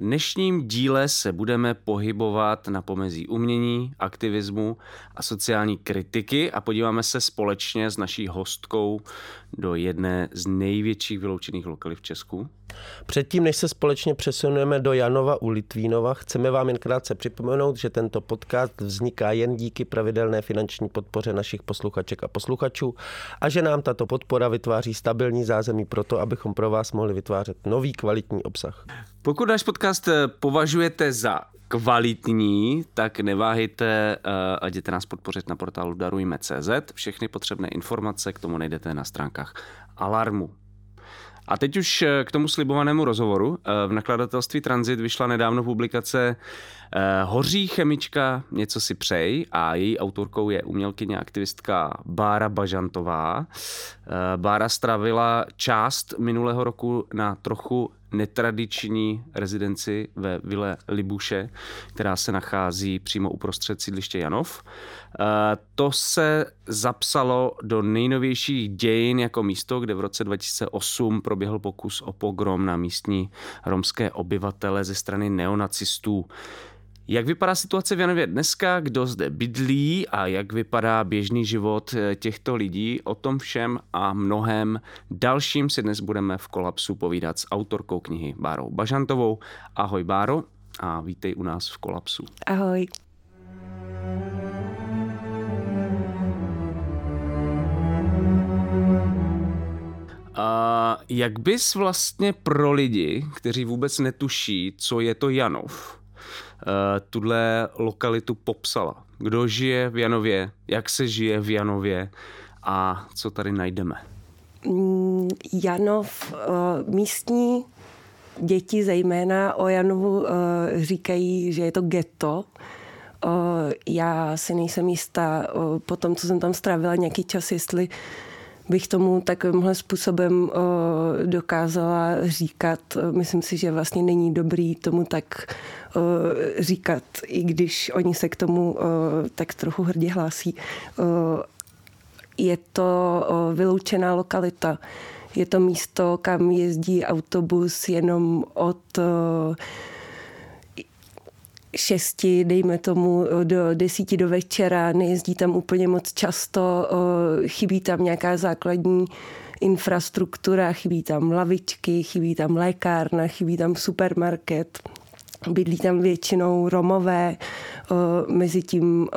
Dnešním díle se budeme pohybovat na pomezí umění, aktivismu a sociální kritiky a podíváme se společně s naší hostkou do jedné z největších vyloučených lokalit v Česku. Předtím, než se společně přesuneme do Janova u Litvínova, chceme vám jen krátce připomenout, že tento podcast vzniká jen díky pravidelné finanční podpoře našich posluchaček a posluchačů a že nám tato podpora vytváří stabilní zázemí pro to, abychom pro vás mohli vytvářet nový kvalitní obsah. Pokud náš podcast považujete za kvalitní, tak neváhejte eh, a jděte nás podpořit na portálu darujme.cz. Všechny potřebné informace k tomu najdete na stránkách Alarmu. A teď už eh, k tomu slibovanému rozhovoru. Eh, V nakladatelství Transit vyšla nedávno publikace Hoří chemička, něco si přej a její autorkou je umělkyně aktivistka Bára Bažantová. Bára stravila část minulého roku na trochu netradiční rezidenci ve Vile Libuše, která se nachází přímo uprostřed sídliště Janov. Eh, To se zapsalo do nejnovějších dějin jako místo, kde v roce 2008 proběhl pokus o pogrom na místní romské obyvatele ze strany neonacistů. Jak vypadá situace v Janově dneska, kdo zde bydlí a jak vypadá běžný život eh, těchto lidí, o tom všem a mnohem dalším si dnes budeme v Kolapsu povídat s autorkou knihy Bárou Bažantovou. Ahoj Báro a vítej u nás v Kolapsu. Ahoj. A jak bys vlastně pro lidi, kteří vůbec netuší, co je to Janov, tuhle lokalitu popsala? Kdo žije v Janově, jak se žije v Janově a co tady najdeme? Mm, Janov, eh, místní děti zejména o Janovu eh, říkají, že je to ghetto. Eh, Já si nejsem jistá eh, po tom, co jsem tam strávila nějaký čas, jestli bych tomu takovýmhle způsobem eh, dokázala říkat. Myslím si, že vlastně není dobrý tomu tak eh, říkat, i když oni se k tomu eh, tak trochu hrdě hlásí. Je to vyloučená lokalita. Je to místo, kam jezdí autobus jenom od šesti, dejme tomu, do desíti do večera. Nejezdí tam úplně moc často. Chybí tam nějaká základní infrastruktura, chybí tam lavičky, chybí tam lékárna, chybí tam supermarket. Bydlí tam většinou Romové, mezi tím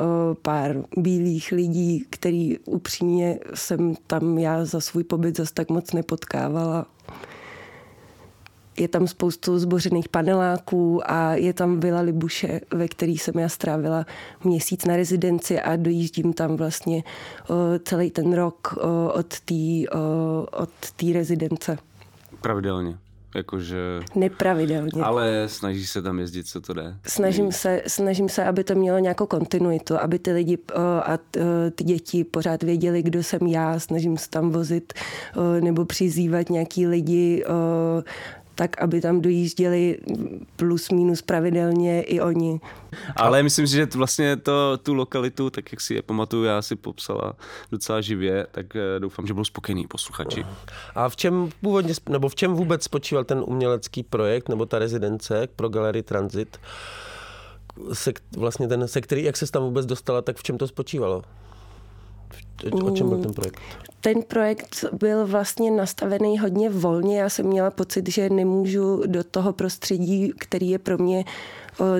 pár bílých lidí, který upřímně jsem tam já za svůj pobyt zase tak moc nepotkávala. Je tam spoustu zbořených paneláků a je tam Vila Libuše, ve který jsem já strávila měsíc na rezidenci a dojíždím tam vlastně celý ten rok od té od rezidence. Pravidelně. Jakože... Nepravidelně. Ale snaží se tam jezdit, co to jde. Snažím se, snažím se, aby to mělo nějakou kontinuitu, aby ty lidi a ty děti pořád věděli, kdo jsem já. Snažím se tam vozit nebo přizývat nějaký lidi, tak, aby tam dojížděli plus minus pravidelně i oni. Ale myslím si, že vlastně to, tu lokalitu, tak jak si je pamatuju, já si popsala docela živě, tak eh, doufám, že budou spokojení posluchači. A v čem původně, nebo v čem vůbec spočíval ten umělecký projekt, nebo ta rezidence pro galerii Transit? Se, vlastně ten, se který, jak se tam vůbec dostala, tak v čem to spočívalo? O čem byl ten projekt? Ten projekt byl vlastně nastavený hodně volně. Já jsem měla pocit, že nemůžu do toho prostředí, který je pro mě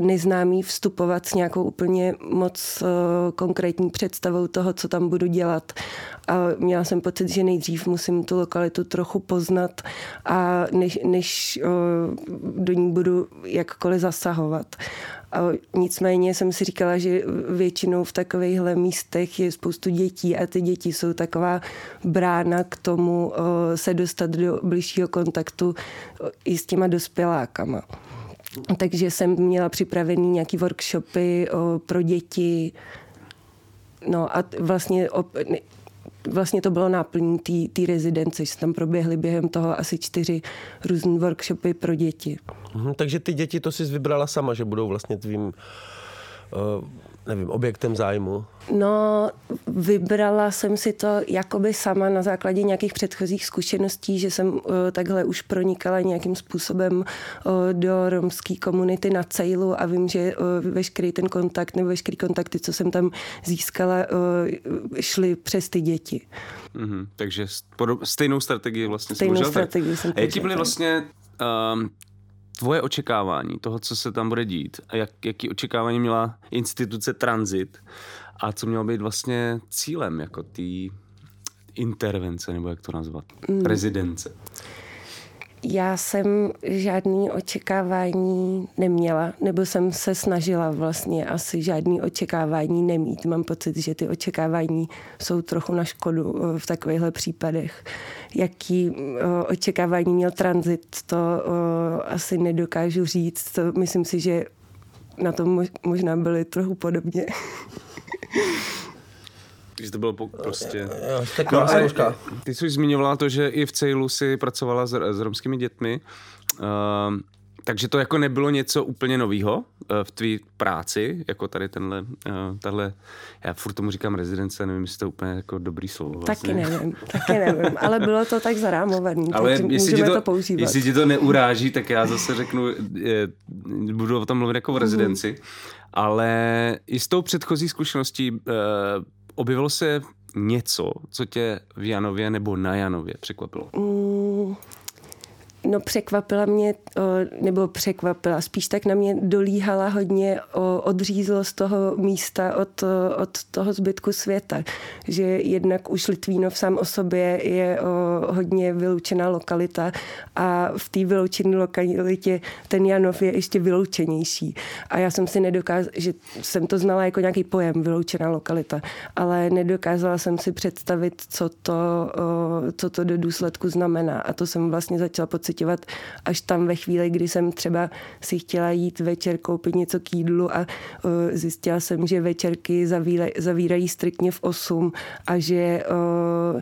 neznámý, vstupovat s nějakou úplně moc konkrétní představou toho, co tam budu dělat. A měla jsem pocit, že nejdřív musím tu lokalitu trochu poznat a než, než do ní budu jakkoliv zasahovat. A nicméně jsem si říkala, že většinou v takovýchhle místech je spoustu dětí a ty děti jsou taková brána k tomu se dostat do blížšího kontaktu i s těma dospělákama. Takže jsem měla připravený nějaký workshopy pro děti. No a vlastně vlastně to bylo náplní té rezidence, že tam proběhly během toho asi čtyři různé workshopy pro děti. Mhm, takže ty děti to si vybrala sama, že budou vlastně tvým uh, nevím, objektem zájmu? No, vybrala jsem si to jakoby sama na základě nějakých předchozích zkušeností, že jsem uh, takhle už pronikala nějakým způsobem uh, do romské komunity na Cejlu a vím, že uh, veškerý ten kontakt nebo veškerý kontakty, co jsem tam získala, uh, šly přes ty děti. Mm-hmm, takže stejnou strategii vlastně Stejnou strategii jsem A jaký byly vlastně um, tvoje očekávání toho, co se tam bude dít a jak, jaký očekávání měla instituce Transit a co mělo být vlastně cílem jako té intervence, nebo jak to nazvat, mm. rezidence? Já jsem žádný očekávání neměla, nebo jsem se snažila vlastně asi žádný očekávání nemít. Mám pocit, že ty očekávání jsou trochu na škodu eh, v takovýchhle případech. Jaký eh, očekávání měl transit, to eh, asi nedokážu říct. Myslím si, že na tom možná byly trochu podobně. Takže to bylo po, prostě... no, ale ty jsi zmiňovala to, že i v Cejlu si pracovala s, s romskými dětmi. Uh, takže to jako nebylo něco úplně novýho eh, v tvý práci, jako tady tenhle, uh, tahle, já furt tomu říkám rezidence, nevím, jestli to je úplně jako dobrý slovo. Vlastně. Taky nevím, taky nevím, ale bylo to tak zarámovaný, ale jestli to, to používat. Jestli ti to neuráží, tak já zase řeknu, je, budu o tom mluvit jako v rezidenci, mm. ale i s tou předchozí zkušeností uh, objevilo se něco, co tě v Janově nebo na Janově překvapilo? Mm, No překvapila mě, nebo překvapila, spíš tak na mě dolíhala hodně odřízlo z toho místa od, od toho zbytku světa. Že jednak už Litvínov sám o sobě je hodně vyloučená lokalita a v té vyloučené lokalitě ten Janov je ještě vyloučenější. A já jsem si nedokázala, že jsem to znala jako nějaký pojem vyloučená lokalita, ale nedokázala jsem si představit, co to, co to do důsledku znamená. A to jsem vlastně začala pocit pocitovat až tam ve chvíli, kdy jsem třeba si chtěla jít večer koupit něco k jídlu a uh, zjistila jsem, že večerky zavírají, zavírají striktně v 8 a že uh,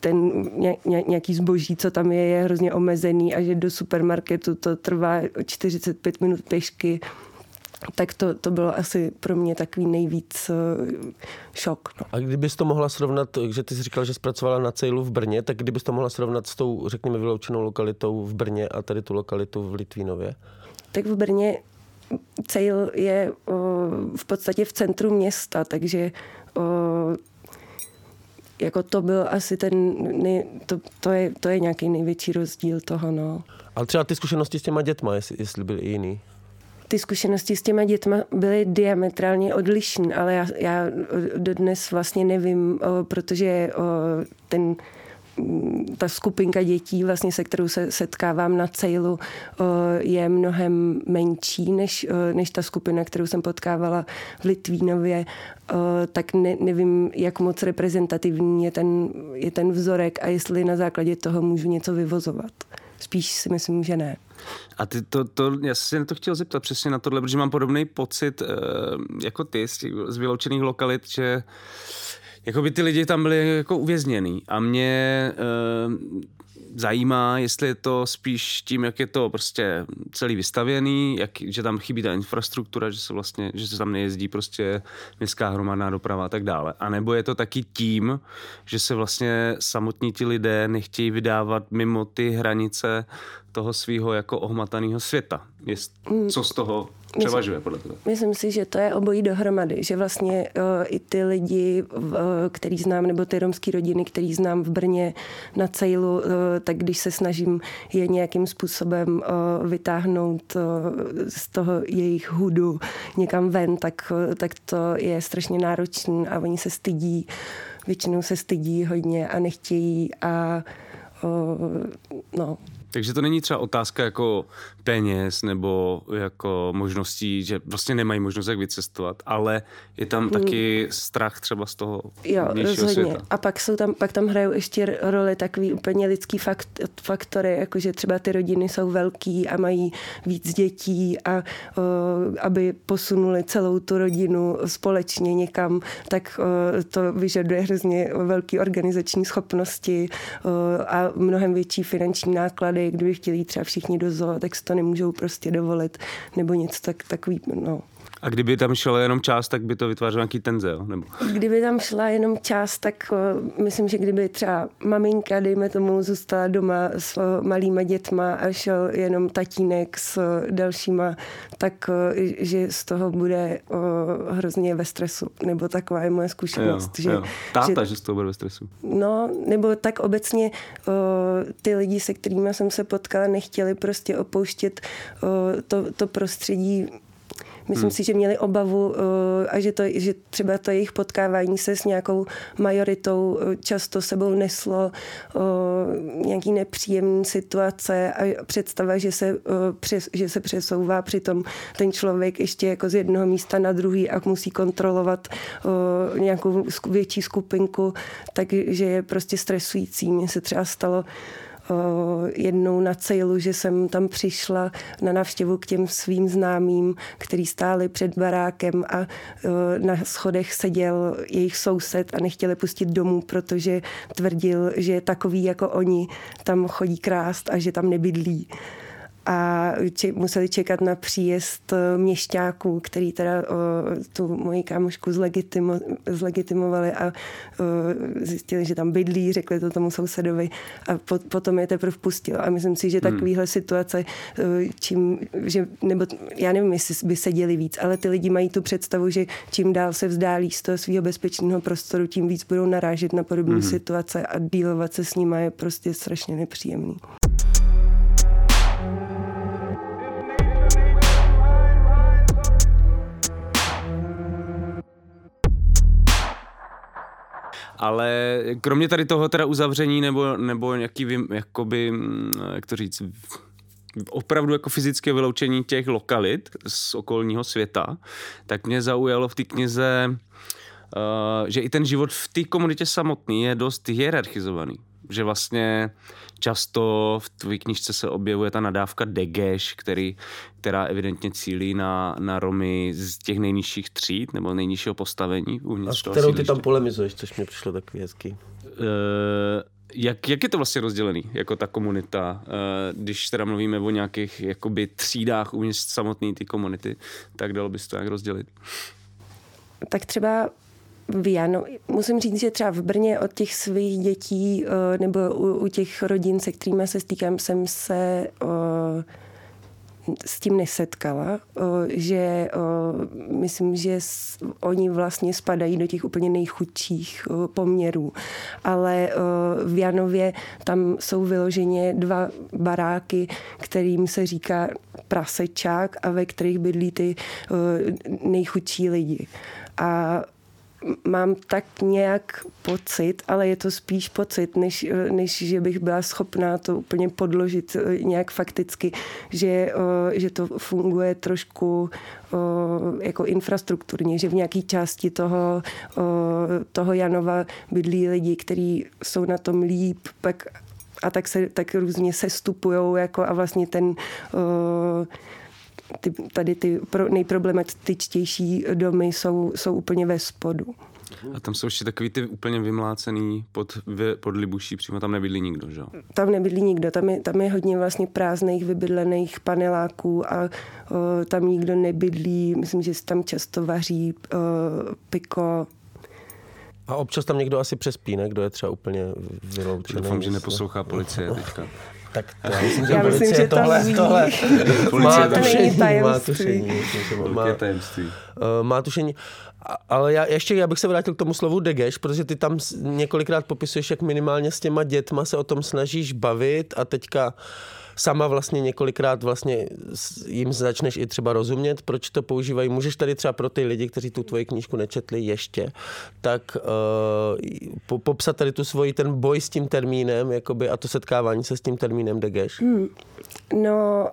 ten nějaký zboží, co tam je, je hrozně omezený a že do supermarketu to trvá 45 minut pěšky tak to, to bylo asi pro mě takový nejvíc uh, šok. No. A kdybys to mohla srovnat, že ty jsi říkal, že zpracovala na Cejlu v Brně, tak kdybys to mohla srovnat s tou, řekněme, vyloučenou lokalitou v Brně a tady tu lokalitu v Litvínově? Tak v Brně Cejl je uh, v podstatě v centru města, takže uh, jako to byl asi ten, nej, to, to, je, to je nějaký největší rozdíl toho, no. Ale třeba ty zkušenosti s těma dětma, jestli, jestli byly jiný? Ty zkušenosti s těma dětma byly diametrálně odlišné, ale já, já dodnes vlastně nevím, o, protože o, ten ta skupinka dětí, vlastně, se kterou se setkávám na Cejlu, je mnohem menší než, než ta skupina, kterou jsem potkávala v Litvínově, tak ne, nevím, jak moc reprezentativní je ten, je ten vzorek a jestli na základě toho můžu něco vyvozovat. Spíš si myslím, že ne. A ty to, to, já jsem se na to chtěl zeptat přesně na tohle, protože mám podobný pocit uh, jako ty z, těch, z vyloučených lokalit, že jako by ty lidi tam byli jako uvězněný a mě uh, zajímá, jestli je to spíš tím, jak je to prostě celý vystavěný, jak, že tam chybí ta infrastruktura, že se vlastně, že se tam nejezdí prostě městská hromadná doprava a tak dále. A nebo je to taky tím, že se vlastně samotní ti lidé nechtějí vydávat mimo ty hranice toho svého jako ohmataného světa. Jest, co z toho převažuje podle tebe? Myslím si, že to je obojí dohromady, že vlastně uh, i ty lidi, uh, který znám, nebo ty romské rodiny, který znám v Brně na Cejlu, uh, tak když se snažím je nějakým způsobem uh, vytáhnout uh, z toho jejich hudu někam ven, tak, uh, tak to je strašně náročné a oni se stydí, většinou se stydí hodně a nechtějí a uh, no, takže to není třeba otázka jako peněz nebo jako možností, že prostě nemají možnost jak vycestovat, ale je tam taky strach třeba z toho Jo, rozhodně. světa. A pak, jsou tam, pak tam hrajou ještě roli takový úplně lidský fakt, faktory, jakože třeba ty rodiny jsou velký a mají víc dětí a o, aby posunuli celou tu rodinu společně někam, tak o, to vyžaduje hrozně velké organizační schopnosti o, a mnohem větší finanční náklady. Kdyby chtěli třeba všichni do zoo, tak si to nemůžou prostě dovolit nebo něco tak, takový, no. A kdyby tam šla jenom část, tak by to vytvářelo nějaký tenze, jo? Nebo... Kdyby tam šla jenom část, tak o, myslím, že kdyby třeba maminka, dejme tomu, zůstala doma s o, malýma dětma a šel jenom tatínek s o, dalšíma, tak že z toho bude hrozně ve stresu. Nebo taková je moje zkušenost. jo, že, jo. Táta, že, že z toho bude ve stresu. No, nebo tak obecně ty lidi, se kterými jsem se potkala, nechtěli prostě opouštět to, to prostředí Myslím hmm. si, že měli obavu uh, a že, to, že třeba to jejich potkávání se s nějakou majoritou uh, často sebou neslo uh, nějaký nepříjemný situace a představa, že se, přes, že se přesouvá přitom ten člověk ještě jako z jednoho místa na druhý a musí kontrolovat nějakou větší skupinku, takže je prostě stresující. Mně se třeba stalo jednou na Cejlu, že jsem tam přišla na návštěvu k těm svým známým, který stáli před barákem a na schodech seděl jejich soused a nechtěli pustit domů, protože tvrdil, že takový jako oni tam chodí krást a že tam nebydlí a či, museli čekat na příjezd eh, měšťáků, který teda o, tu moji kámošku zlegitimo, zlegitimovali a o, zjistili, že tam bydlí, řekli to tomu sousedovi a po, potom je teprve pustilo. A myslím si, že hmm. takovýhle situace, eh, čím, že, nebo já nevím, jestli by seděli víc, ale ty lidi mají tu představu, že čím dál se vzdálí z toho svého bezpečného prostoru, tím víc budou narážet na podobné hmm. situace a dílovat se s nimi je prostě strašně nepříjemný. Ale kromě tady toho teda uzavření nebo, nebo nějaký, jakoby, mm, jak to říct, opravdu jako fyzické vyloučení těch lokalit z okolního světa, tak mě zaujalo v té knize, uh, že i ten život v té komunitě samotný je dost hierarchizovaný. Že vlastně často v tvé knižce se objevuje ta nadávka degeš, který, která evidentně cílí na, na Romy z těch nejnižších tříd nebo nejnižšího postavení. A s kterou ty tam polemizuješ, což mi přišlo takový hezký. Uh, jak, jak je to vlastně rozdělený, jako ta komunita, uh, když teda mluvíme o nějakých jakoby třídách uvnitř samotné ty komunity, tak dalo bys to jak rozdělit? Tak třeba Viano, musím říct, že třeba v Brně od těch svých dětí eh, nebo u, u těch rodin, se kterými se stýkám, jsem se eh, s tím nesetkala, eh, že myslím, že oni vlastně spadají do těch úplně nejchudších poměrů. Ale v Janově tam jsou vyloženě dva baráky, kterým se říká prasečák a ve kterých bydlí ty nejchudší lidi. A mám tak nějak pocit, ale je to spíš pocit, než, než že bych byla schopná to úplně podložit eh, nějak fakticky, že, eh, že to funguje trošku eh, jako infrastrukturně, že v nějaké části toho, toho Janova bydlí lidi, kteří jsou na tom líp, pak a tak se tak různě sestupují jako a vlastně ten ty, tady ty pro, nejproblematičtější domy jsou, jsou úplně ve spodu. A tam jsou ještě takový ty úplně vymlácený pod, pod Libuší, přímo tam nebydlí nikdo, že Tam nebydlí nikdo, tam je, tam je hodně vlastně prázdných, vybydlených paneláků a o, tam nikdo nebydlí, myslím, že se tam často vaří o, piko, a občas tam někdo asi přespí, ne? Kdo je třeba úplně vyloučený. Doufám, že neposlouchá policie teďka. Tak to já myslím, že, Já myslím, policie že to tohle, ví. tohle Policie má tušení, má tajemství. tušení. má- tajemství. Eh, má tušení. Ale já ještě já bych se vrátil k tomu slovu degeš, protože ty tam několikrát popisuješ, jak minimálně s těma dětma se o tom snažíš bavit a teďka sama vlastně několikrát vlastně jim začneš i třeba rozumět, proč to používají. Můžeš tady třeba pro ty lidi, kteří tu tvoji knížku nečetli ještě, tak uh, po, popsat tady tu svoji ten boj s tím termínem jakoby, a to setkávání se s tím termínem degeš. Hmm. No,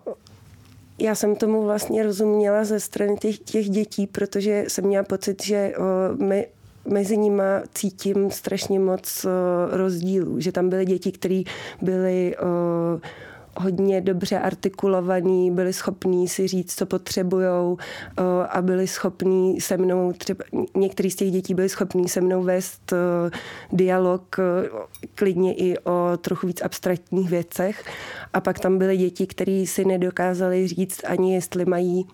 já jsem tomu vlastně rozuměla ze strany těch, těch dětí, protože jsem měla pocit, že o, my, mezi nima cítím strašně moc o, rozdílů, že tam byly děti, které byly o, hodně dobře artikulovaný, byli schopní si říct, co potřebujou a byli schopní se mnou, třeba některý z těch dětí byli schopní se mnou vést o, dialog o, klidně i o trochu víc abstraktních věcech. A pak tam byly děti, které si nedokázali říct ani jestli mají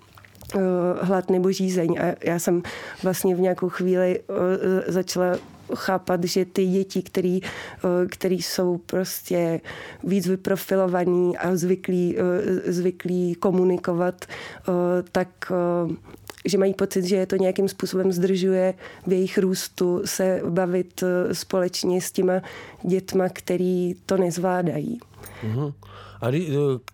eh, hlad nebo žízeň. A já jsem vlastně v nějakou chvíli eh, začala chápat, že ty děti, který, eh, který jsou prostě víc vyprofilovaný a zvyklí, eh, zvyklí komunikovat, eh, tak že mají pocit, že je to nějakým způsobem zdržuje v jejich růstu se bavit společně s těma dětma, který to nezvládají. Mhm. A eh,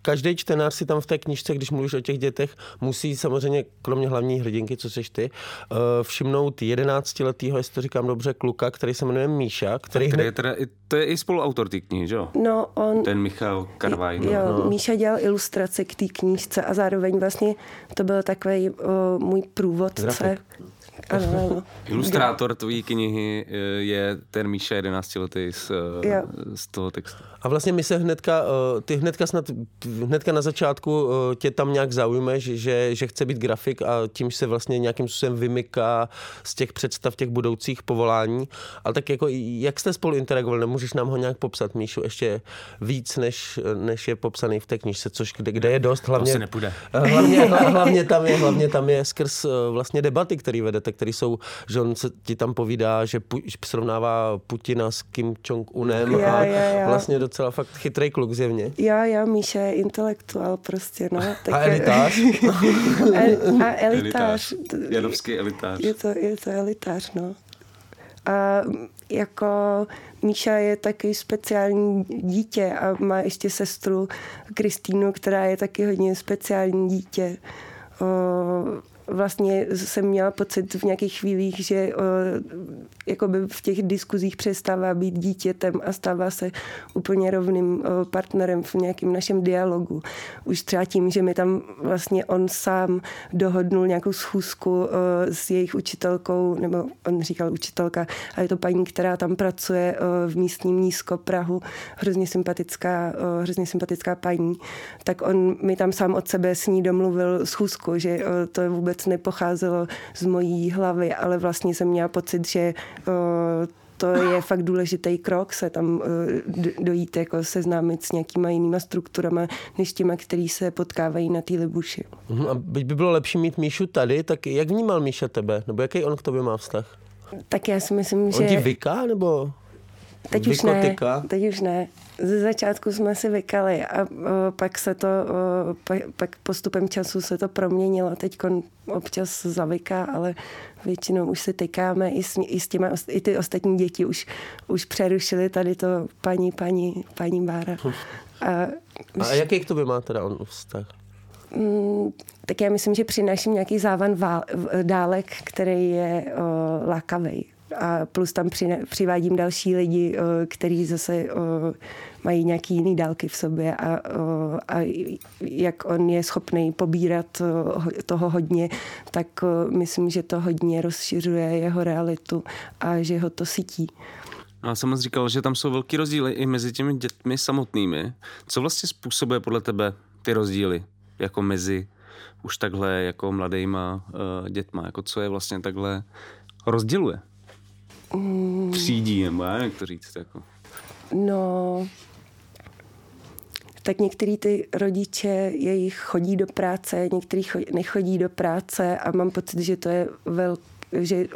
každý čtenář si tam v té knižce, když mluvíš o těch dětech, musí samozřejmě, kromě hlavní hrdinky, co seš ty, eh, všimnout 11-letýho, jestli to říkám dobře, kluka, který se jmenuje Míša, který Který je teda, i- to je i spoluautor té knihy, že jo? No, on, Ten Michal Karvaj. No. Jo, no. Míša dělal ilustrace k té knížce a zároveň vlastně to byl takový o, můj průvodce. Grafik. Ano, ano. Ilustrátor tvojí knihy eh, je ten Míša 11 letý z, eh, Jo. z toho textu. A vlastně my se hnedka, eh, ty hnedka snad, hnedka na začátku tě tam nějak zaujme, že, že, chce být grafik a tím se vlastně nějakým způsobem vymyká z těch představ těch budoucích povolání. Ale tak jako, jak jste spolu interagovali, nemůžeš nám ho nějak popsat, Míšu, ještě víc, než, než je popsaný v té knižce, což kde, kde je dost, hlavně... Asi nepůjde. Eh, Hlavně, hla- hlavně, tam je, hlavně tam je skrz vlastně debaty, které vedete, které jsou, že on se ti tam povídá, že pu, že srovnává Putina s Kim Jong-unem Jo, a jo, jo. vlastně docela fakt chytrý kluk zjevně. Jo, jo, Míša je intelektuál prostě, no. Tak A elitář? El, a elitář. Janovský elitář. Je to, je to elitář, no. A jako Míša je taky speciální dítě a má ještě sestru Kristýnu, která je taky hodně speciální dítě. O, vlastně jsem měla pocit v nějakých chvílích, že o, jakoby v těch diskuzích přestává být dítětem a stává se úplně rovným o, partnerem v nějakém našem dialogu. Už třeba tím, že mi tam vlastně on sám dohodnul nějakou schůzku o, s jejich učitelkou, nebo on říkal učitelka, a je to paní, která tam pracuje v místním nízko Prahu, hrozně sympatická, hrozně sympatická paní, tak on mi tam sám od sebe s ní domluvil schůzku, že to vůbec nepocházelo z mojí hlavy, ale vlastně jsem měla pocit, že to je fakt důležitý krok se tam dojít jako seznámit s nějakýma jinýma strukturama, než těma, který se potkávají na té libuši. Mhm, A byť by bylo lepší mít Míšu tady, tak jak vnímal Míša tebe? Nebo jaký on k tobě má vztah? Tak já si myslím, On že... ti vyká, nebo Teď už ne, teď už ne. Ze začátku jsme si vykali a o, pak se to, o, pak, pak postupem času se to proměnilo. Teď občas zavyká, ale většinou už si tykáme i s, i s těma, i ty ostatní děti už, už přerušili tady to paní, paní, paní Bára. A, A jaký k tobě má teda on vztah? Mm, tak já myslím, že přináším nějaký závan vál, dálek, který je o, lákavý. A plus tam přivádím další lidi, o, který zase o, mají nějaký jiný dálky v sobě a, o, a jak on je schopný pobírat toho hodně, tak myslím, že to hodně rozšiřuje jeho realitu a že ho to sytí. Jsem moc říkal, že tam jsou velký rozdíly i mezi těmi dětmi samotnými. Co vlastně způsobuje podle tebe ty rozdíly? Jako mezi už takhle jako mladýma dětma? Jako co je vlastně takhle rozděluje? Mm. Třídí, nebo já jak to říct. Jako. No, tak některý ty rodiče jejich chodí do práce, některý cho- nechodí do práce a mám pocit, že to je vel, že,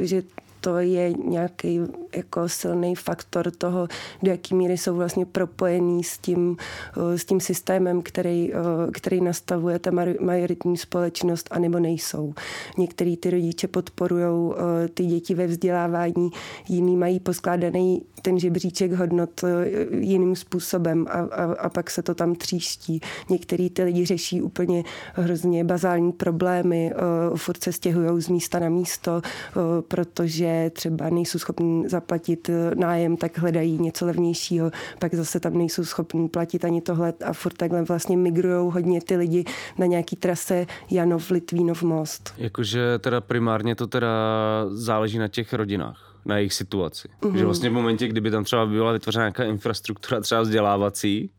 že to je nějaký jako silný faktor toho, do jaký míry jsou vlastně propojený s tím, s tím systémem, který, který nastavuje ta majoritní společnost, anebo nejsou. Některý ty rodiče podporují ty děti ve vzdělávání, jiný mají poskládaný ten žebříček hodnot jiným způsobem a, a, a pak se to tam tříští. Některý ty lidi řeší úplně hrozně bazální problémy, furt se stěhují z místa na místo, protože třeba nejsou schopni zaplatit nájem, tak hledají něco levnějšího, pak zase tam nejsou schopni platit ani tohle a furt takhle vlastně migrují hodně ty lidi na nějaký trase Janov, Litvínov most. Jakože teda primárně to teda záleží na těch rodinách na jejich situaci. Mm-hmm. Že vlastně v momentě, kdyby tam třeba byla vytvořena nějaká infrastruktura třeba vzdělávací,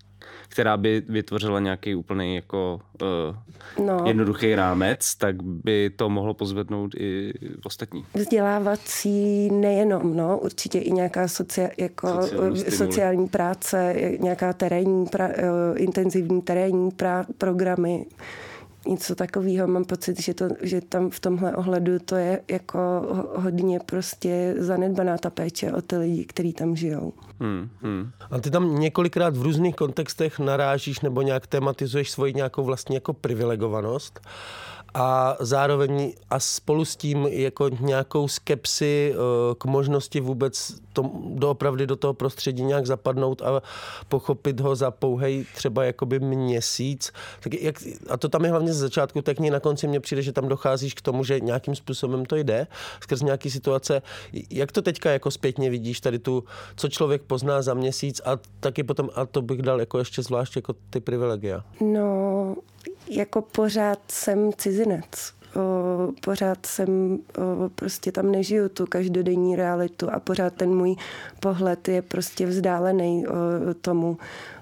která by vytvořila nějaký úplný jako uh, no. jednoduchý rámec, tak by to mohlo pozvednout i ostatní. Vzdělávací nejenom, no, určitě i nějaká socia, jako sociální, sociální práce, nějaká terénní, pra, uh, intenzivní terénní pra, programy něco takového. Mám pocit, že, to, že tam v tomhle ohledu to je jako hodně prostě zanedbaná ta péče o ty lidi, kteří tam žijou. Hmm, hmm. A ty tam několikrát v různých kontextech narážíš nebo nějak tematizuješ svoji nějakou vlastně jako privilegovanost a zároveň a spolu s tím jako nějakou skepsi eh, k možnosti vůbec to, doopravdy do toho prostředí nějak zapadnout a pochopit ho za pouhej třeba jakoby měsíc. Tak jak, a to tam je hlavně z začátku, tak na konci mně přijde, že tam docházíš k tomu, že nějakým způsobem to jde skrz nějaký situace. Jak to teďka jako zpětně vidíš tady tu, co člověk pozná za měsíc a taky potom, a to bych dal jako ještě zvlášť jako ty privilegia. No, jako pořád jsem cizinec. O, pořád jsem o, prostě tam nežiju tu každodenní realitu a pořád ten můj pohled je prostě vzdálený o, tomu,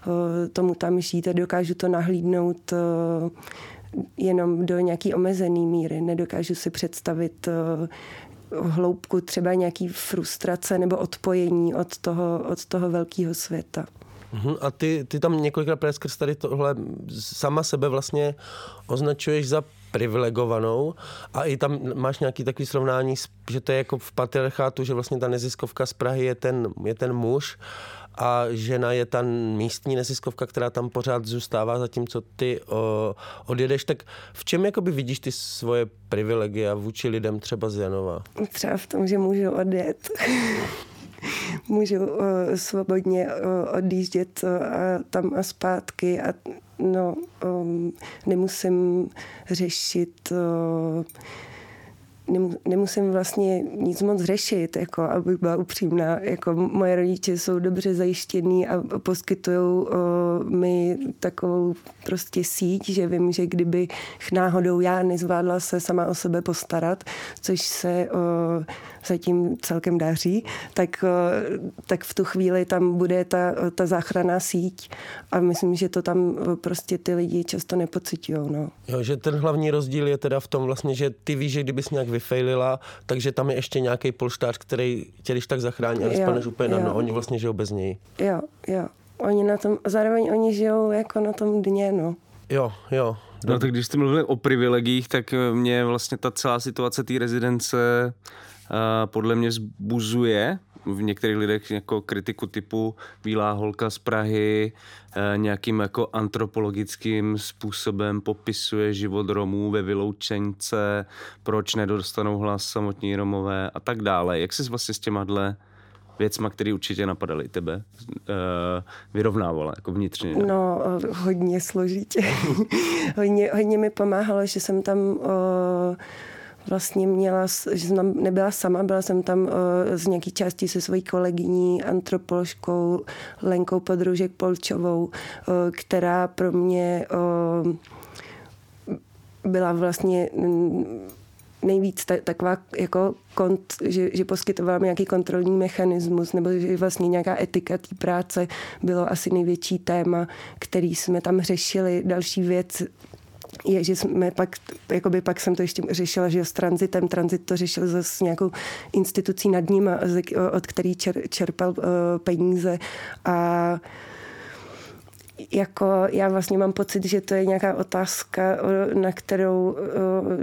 o, tomu tam žít a dokážu to nahlídnout o, jenom do nějaký omezený míry. Nedokážu si představit o, hloubku třeba nějaký frustrace nebo odpojení od toho, od toho velkého světa. Uh-huh. A ty, ty tam několikrát právě skrz tady tohle sama sebe vlastně označuješ za privilegovanou a i tam máš nějaký takový srovnání, že to je jako v patriarchátu, že vlastně ta neziskovka z Prahy je ten, je ten muž a žena je ta místní neziskovka, která tam pořád zůstává, zatímco ty o, odjedeš. Tak v čem jakoby vidíš ty svoje privilegia vůči lidem třeba z Janova? Třeba v tom, že můžu odjet. můžu uh, svobodně uh, odjíždět uh, tam a zpátky a no, um, nemusím řešit uh, nemusím vlastně nic moc řešit, jako, abych byla upřímná. Jako, moje rodiče jsou dobře zajištění a poskytují mi takovou prostě síť, že vím, že kdyby náhodou já nezvládla se sama o sebe postarat, což se o, zatím celkem daří, tak, tak v tu chvíli tam bude ta, ta záchranná síť a myslím, že to tam prostě ty lidi často nepocitují. No. Jo, že ten hlavní rozdíl je teda v tom vlastně, že ty víš, že kdybys nějak vyfejlila, takže tam je ještě nějaký polštář, který tě když tak zachrání a nespadneš úplně na dno. Oni vlastně žijou bez něj. Jo, jo. Oni na tom, zároveň oni žijou jako na tom dně, no. Jo, jo. No tak když jste mluvili o privilegiích, tak mě vlastně ta celá situace té rezidence podle mě zbuzuje v některých lidech jako kritiku typu Bílá holka z Prahy eh, nějakým jako antropologickým způsobem popisuje život Romů ve vyloučence, proč nedostanou hlas samotní Romové a tak dále. Jak jsi vlastně s těma dle věcma, které určitě napadaly tebe, eh, vyrovnávala jako vnitřně? No, hodně složitě. hodně, hodně mi pomáhalo, že jsem tam uh, vlastně měla, že jsem tam nebyla sama, byla jsem tam uh, z nějaké části se svojí kolegyní, antropoložkou Lenkou Podružek Polčovou, uh, která pro mě uh, byla vlastně nejvíc ta, taková jako kont, že, že poskytovala nějaký kontrolní mechanismus nebo že vlastně nějaká etika té práce bylo asi největší téma, který jsme tam řešili. Další věc, je, že jsme pak, jakoby pak jsem to ještě řešila, že s transitem, transit to řešil s nějakou institucí nad ním, od který čer, čerpal uh, peníze. A jako já vlastně mám pocit, že to je nějaká otázka, na kterou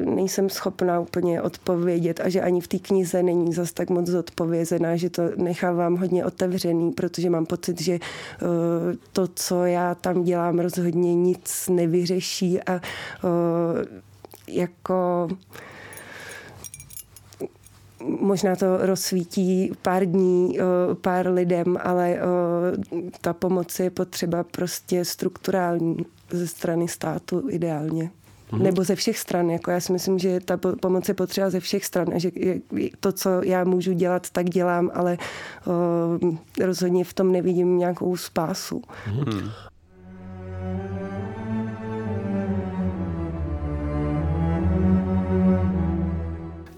nejsem schopná úplně odpovědět a že ani v té knize není zas tak moc zodpovězená, že to nechávám hodně otevřený, protože mám pocit, že to, co já tam dělám, rozhodně nic nevyřeší a jako možná to rozsvítí pár dní, pár lidem, ale ta pomoc je potřeba prostě strukturální ze strany státu ideálně. Hmm. Nebo ze všech stran. Jako já si myslím, že ta pomoc je potřeba ze všech stran a že to, co já můžu dělat, tak dělám, ale rozhodně v tom nevidím nějakou spásu. Hmm.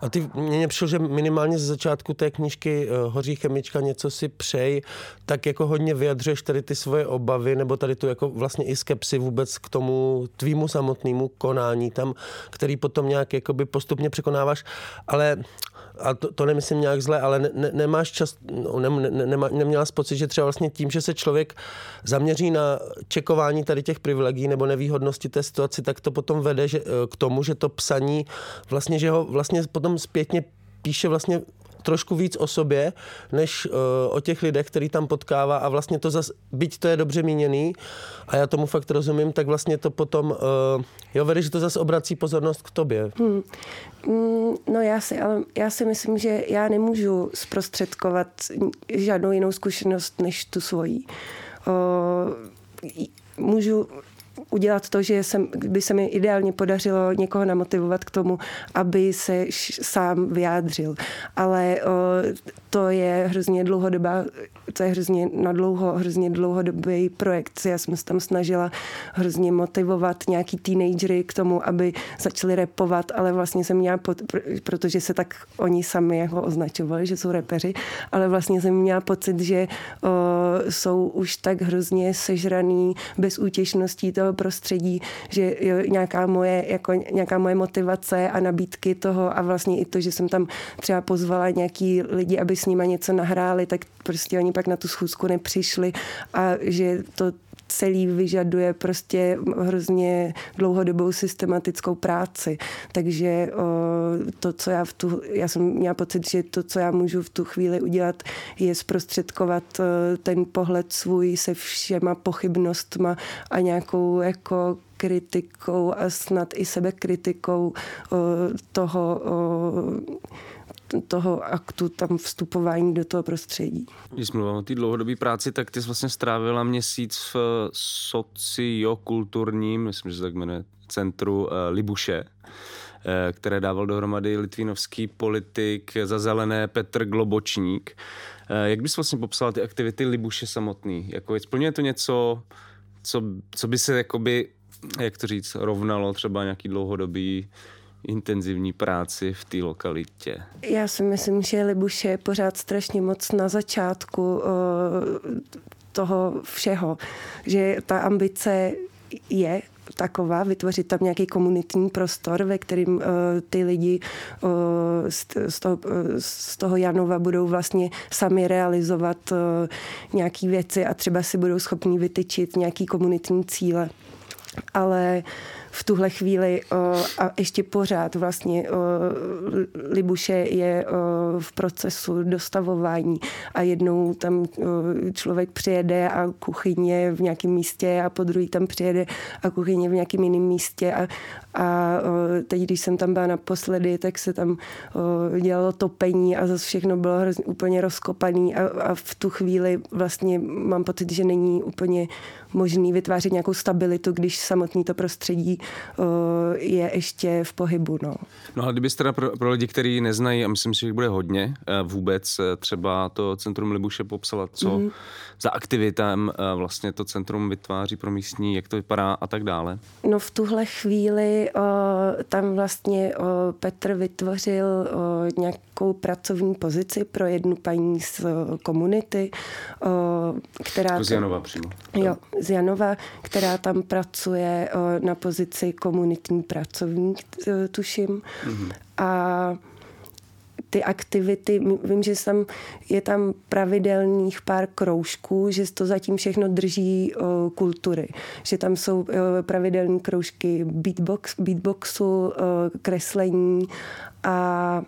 A ty mě přišlo, že minimálně ze začátku té knížky uh, Hoří chemička něco si přej, tak jako hodně vyjadřuješ tady ty svoje obavy, nebo tady tu jako vlastně i skepsy vůbec k tomu tvýmu samotnému konání tam, který potom nějak jakoby postupně překonáváš, ale a to, to nemyslím nějak zle, ale ne, ne, nemáš čas, no, ne, ne, ne, neměla jsi pocit, že třeba vlastně tím, že se člověk zaměří na čekování tady těch privilegií nebo nevýhodnosti té situaci, tak to potom vede že, k tomu, že to psaní vlastně, že ho vlastně potom zpětně píše vlastně trošku víc o sobě, než uh, o těch lidech, který tam potkává a vlastně to zas, byť to je dobře míněný a já tomu fakt rozumím, tak vlastně to potom, uh, jo, vede, že to zase obrací pozornost k tobě. Hmm. Mm, no já si, ale já si myslím, že já nemůžu zprostředkovat žádnou jinou zkušenost než tu svoji. Uh, můžu udělat to, že jsem, by se mi ideálně podařilo někoho namotivovat k tomu, aby se sám vyjádřil. Ale o, to je hrozně dlouhodobá, to je hrozně na dlouho, hrozně dlouhodobý projekt. Já jsem se tam snažila hrozně motivovat nějaký teenagery k tomu, aby začali repovat, ale vlastně jsem měla, pod, protože se tak oni sami jako označovali, že jsou repeři, ale vlastně jsem měla pocit, že o, jsou už tak hrozně sežraný bezútěšností toho prostředí, že jo, nějaká moje, jako nějaká moje motivace a nabídky toho a vlastně i to, že jsem tam třeba pozvala nějaký lidi, aby s nimi něco nahráli, tak prostě oni pak na tu schůzku nepřišli a že to celý vyžaduje prostě hrozně dlouhodobou systematickou práci. Takže to, co já v tu, já jsem měla pocit, že to, co já můžu v tu chvíli udělat, je zprostředkovat ten pohled svůj se všema pochybnostma a nějakou jako kritikou a snad i sebekritikou toho toho aktu tam vstupování do toho prostředí. Když mluvím o té dlouhodobé práci, tak ty jsi vlastně strávila měsíc v sociokulturním, myslím, že se tak jmenuje, centru eh, Libuše, eh, které dával dohromady litvínovský politik za zelené Petr Globočník. Eh, jak bys vlastně popsal ty aktivity Libuše samotný? Jako splňuje to něco, co, co by se jakoby, jak to říct, rovnalo třeba nějaký dlouhodobý intenzivní práci v té lokalitě? Já si myslím, že Libuš je pořád strašně moc na začátku toho všeho, že ta ambice je taková, vytvořit tam nějaký komunitní prostor, ve kterým uh, ty lidi uh, z, z, toho, z toho Janova budou vlastně sami realizovat uh, nějaké věci a třeba si budou schopni vytyčit nějaký komunitní cíle. Ale uh, v tuhle chvíli a ještě pořád vlastně Libuše je v procesu dostavování a jednou tam člověk přijede a kuchyně v nějakém místě a po druhý tam přijede a kuchyně v nějakém jiném místě a, a teď, když jsem tam byla naposledy, tak se tam dělalo topení a zase všechno bylo hrozně, úplně rozkopaný a, a v tu chvíli vlastně mám pocit, že není úplně možný vytvářet nějakou stabilitu, když samotný to prostředí je ještě v pohybu. No, no a kdybyste teda pro, pro lidi, kteří neznají, a myslím si, že jich bude hodně, vůbec třeba to Centrum Libuše popsala, co mm. za aktivitem vlastně to centrum vytváří pro místní, jak to vypadá a tak dále. No v tuhle chvíli tam vlastně Petr vytvořil o, nějakou pracovní pozici pro jednu paní z o, komunity, o, která... Z Janova přímo. Jo, z Janova, která tam pracuje o, na pozici komunitní pracovník, tuším. Mm-hmm. A ty aktivity, vím, že tam, je tam pravidelných pár kroužků, že to zatím všechno drží o, kultury. Že tam jsou o, pravidelné kroužky beatbox, beatboxu, o, kreslení a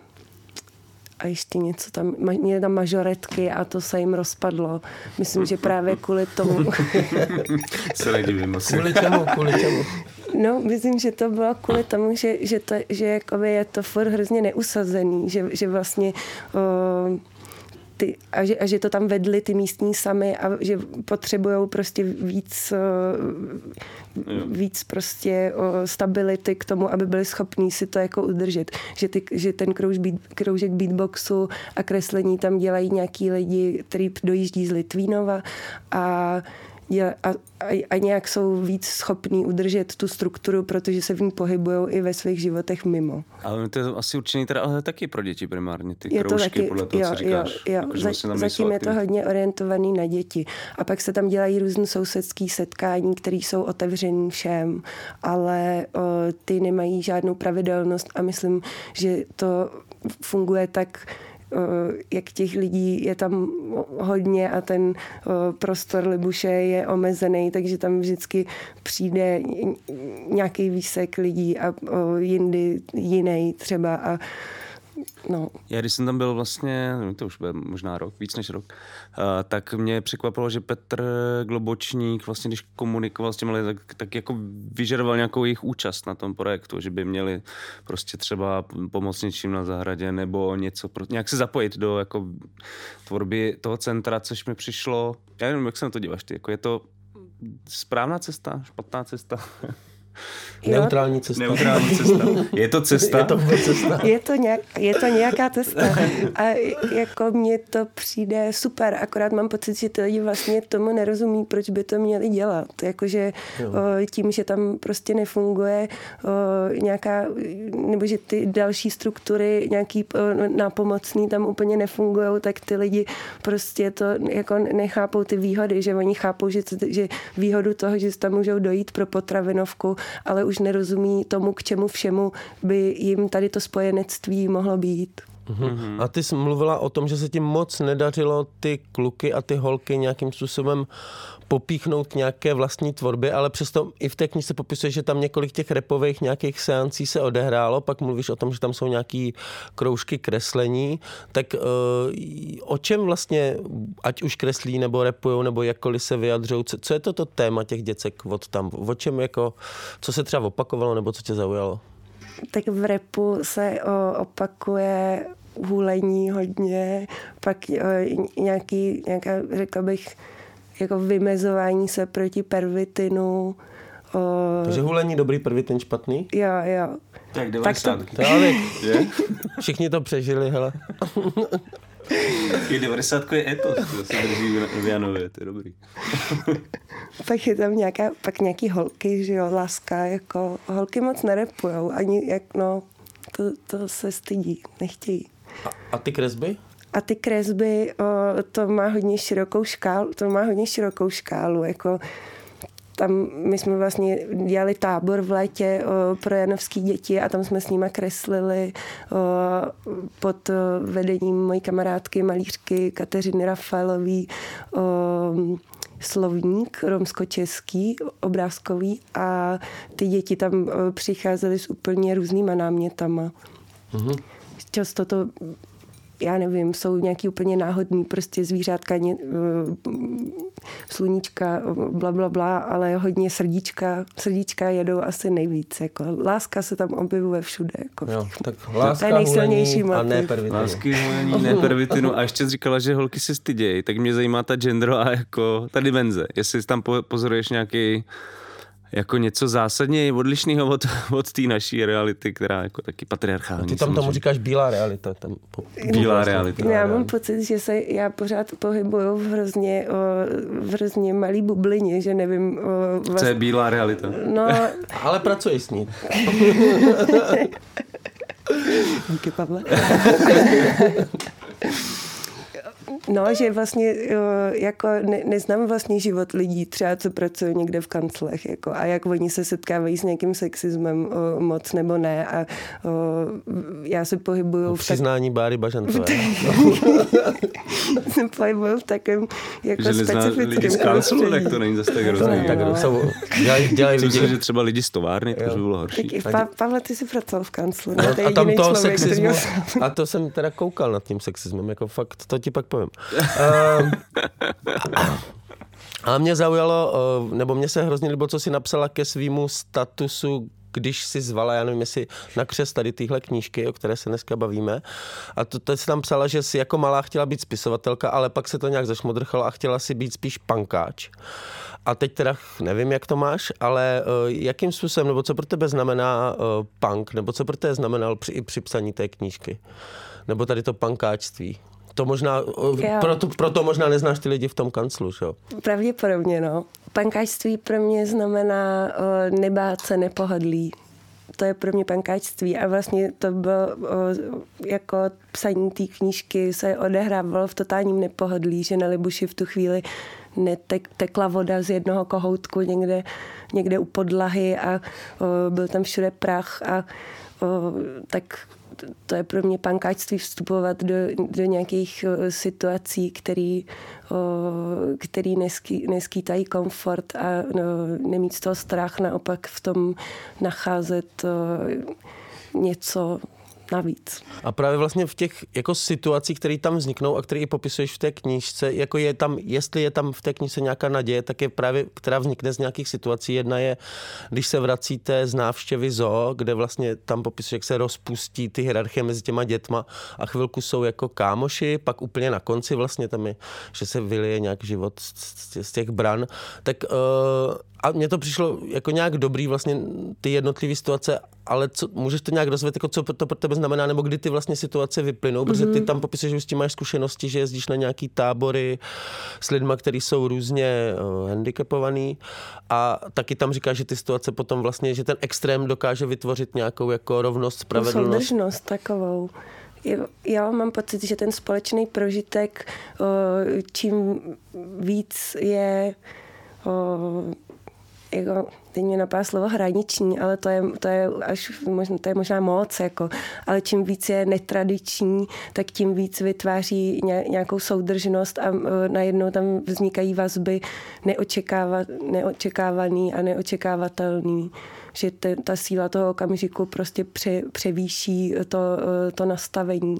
a ještě něco tam, měli tam mažoretky a to se jim rozpadlo. Myslím, že právě kvůli tomu. se nedivím asi. Kvůli čemu, kvůli čemu? No, myslím, že to bylo kvůli tomu, že, že, to, že jakoby je to furt hrozně neusazený, že, že vlastně o, ty, a, že, a že to tam vedli ty místní sami a že potřebují prostě víc, víc prostě stability k tomu, aby byli schopní si to jako udržet. Že, ty, že ten krouž beat, kroužek beatboxu a kreslení tam dělají nějaký lidi, kteří dojíždí z Litvínova a je, a, a, a nějak jsou víc schopní udržet tu strukturu, protože se v ní pohybují i ve svých životech mimo. Ale to je asi určený teda ale taky pro děti primárně, ty je kroužky, to taky, podle toho, jo, co říkáš. Jo, jo. Jako, Za, vlastně zatím je to hodně orientovaný na děti. A pak se tam dělají různé sousedské setkání, které jsou otevřený všem, ale o, ty nemají žádnou pravidelnost a myslím, že to funguje tak, jak těch lidí je tam hodně a ten eh, prostor Libuše je omezený, takže tam vždycky přijde nějaký výsek lidí a eh, jindy jiný třeba a No. Já když jsem tam byl vlastně, to už bude možná rok, víc než rok, uh, tak mě překvapilo, že Petr Globočník vlastně, když komunikoval s těmi lidmi, tak, tak jako vyžadoval nějakou jejich účast na tom projektu, že by měli prostě třeba pomoct něčím na zahradě nebo něco, pro, nějak se zapojit do jako tvorby toho centra, což mi přišlo, já nevím, jak se na to díváš ty, jako je to správná cesta, špatná cesta? Neutrální cesta. Neutrální cesta. Je to cesta? Je to cesta. Je to, nějak, je to nějaká cesta. A jako mně to přijde super, akorát mám pocit, že ty lidi vlastně tomu nerozumí, proč by to měli dělat. Jakože o, tím, že tam prostě nefunguje o, nějaká, nebo že ty další struktury nějaký o, nápomocný tam úplně nefungují, tak ty lidi prostě to jako nechápou ty výhody, že oni chápou, že, že výhodu toho, že tam můžou dojít pro potravinovku, ale už nerozumí tomu, k čemu všemu by jim tady to spojenectví mohlo být. Uhum. A ty jsi mluvila o tom, že se ti moc nedařilo ty kluky a ty holky nějakým způsobem popíchnout k nějaké vlastní tvorbě, ale přesto i v té knize popisuje, že tam několik těch repových nějakých seancí se odehrálo, pak mluvíš o tom, že tam jsou nějaký kroužky kreslení, tak uh, o čem vlastně, ať už kreslí nebo repují, nebo jakkoliv se vyjadřují, co, co je to to téma těch děcek od tam, o čem jako, co se třeba opakovalo, nebo co tě zaujalo? Tak v repu se opakuje hůlení hodně, pak o, nějaký, nějaká, řekla bych, jako vymezování se proti pervitinu. O... Takže hulení dobrý, pervitin špatný? Jo, jo. Tak 90. Tak to, to je? Všichni to přežili, hele. Je 90 je etos, to se drží v Janově, to je dobrý. pak je tam nějaká, pak nějaký holky, že jo, láska, jako holky moc nerepujou, ani jak, no, to, to se stydí, nechtějí. A, a ty kresby? A ty kresby, o, to má hodně širokou škálu, to má hodně širokou škálu, jako tam my jsme vlastně dělali tábor v létě o, pro janovský děti a tam jsme s nimi kreslili o, pod o, vedením mojí kamarádky, malířky Kateřiny Rafaelový o, slovník romsko-český, obrázkový a ty děti tam o, přicházely s úplně různýma námětama. Mm-hmm. Často to já nevím, jsou nějaký úplně náhodný prostě zvířátka, ně, uh, sluníčka, bla, bla, bla, ale hodně srdíčka, srdíčka jedou asi nejvíc. Jako. Láska se tam objevuje všude. Jako jo, tak láska, to je nejsilnější a ne pervitinu. Lásky, hulení, ne pervitinu. A ještě říkala, že holky se stydějí, tak mě zajímá ta gender a jako ta dimenze. Jestli tam pozoruješ nějaký jako něco zásadně odlišného od, od té naší reality, která jako taky patriarchální. Ty tam tomu samozřejmě. říkáš bílá realita. Tam, po, Bílá realita. Já mám pocit, že se já pořád pohybuju v hrozně, o, v hrozně malý bublině, že nevím. O, Co je bílá realita? no, Ale pracuješ s ní. díky Pavle. No, že vlastně jo, jako ne, neznám vlastně život lidí, třeba co pracují někde v kanclech, jako, a jak oni se setkávají s nějakým sexismem o, moc nebo ne. A o, já se pohybuju v, tak, Přiznání Báry Bažantové. se pohybuju v takovém jako Že nezná lidi z specifickém kanclu, tak to není zase tak hrozný. tak, no. jsou, dělají, dělají Myslím lidi. si, že třeba lidi z továrny, to by bylo horší. Tak i pa, Pavle, ty jsi pracoval v kanclu? No, a tam toho člověk, sexismu, a to jsem teda koukal nad tím sexismem, jako fakt, to ti pak povím. Um, ale mě zaujalo, uh, nebo mě se hrozně líbilo, co si napsala ke svýmu statusu, když si zvala, já nevím, jestli na křes tady tyhle knížky, o které se dneska bavíme. A to, to jsi tam psala, že jsi jako malá chtěla být spisovatelka, ale pak se to nějak zašmodrchalo a chtěla si být spíš pankáč. A teď teda nevím, jak to máš, ale uh, jakým způsobem, nebo co pro tebe znamená uh, punk, nebo co pro tebe znamenal při, i při psaní té knížky? Nebo tady to pankáčství? To možná, uh, Jo. proto, proto možná neznáš ty lidi v tom kanclu, že jo? Pravděpodobně, no. Pankáčství pro mě znamená o, nebát se nepohodlí. To je pro mě pankáčství a vlastně to bylo o, jako psaní té knížky se odehrávalo v totálním nepohodlí, že na Libuši v tu chvíli netek, tekla voda z jednoho kohoutku někde, někde u podlahy a o, byl tam všude prach a o, tak to je pro mě pankáčství vstupovat do, do nějakých o, situací, který, o, který neský, neskýtají komfort a no, nemít z toho strach, naopak v tom nacházet o, něco navíc. A právě vlastně v těch jako situacích, které tam vzniknou a které i popisuješ v té knížce, jako je tam, jestli je tam v té knížce nějaká naděje, tak je právě, která vznikne z nějakých situací. Jedna je, když se vracíte z návštěvy zoo, kde vlastně tam popisuješ, jak se rozpustí ty hierarchie mezi těma dětma a chvilku jsou jako kámoši, pak úplně na konci vlastně tam je, že se vylije nějak život z, těch bran. Tak uh, a mně to přišlo jako nějak dobrý vlastně ty jednotlivé situace, ale co, můžeš to nějak rozvět, jako co to pro tebe znamená, nebo kdy ty vlastně situace vyplynou, protože ty tam popisuješ, že s tím máš zkušenosti, že jezdíš na nějaký tábory s lidma, kteří jsou různě uh, handicapovaný a taky tam říkáš, že ty situace potom vlastně, že ten extrém dokáže vytvořit nějakou jako rovnost, spravedlnost. Soudržnost takovou. Já mám pocit, že ten společný prožitek, o, čím víc je o, jako, teď mě napadá slovo hraniční, ale to je, to je až možná, to je možná moc, jako, ale čím víc je netradiční, tak tím víc vytváří ně, nějakou soudržnost a uh, najednou tam vznikají vazby neočekáva, neočekávaný a neočekávatelný že te, ta síla toho okamžiku prostě pře, převýší to, eh, to nastavení.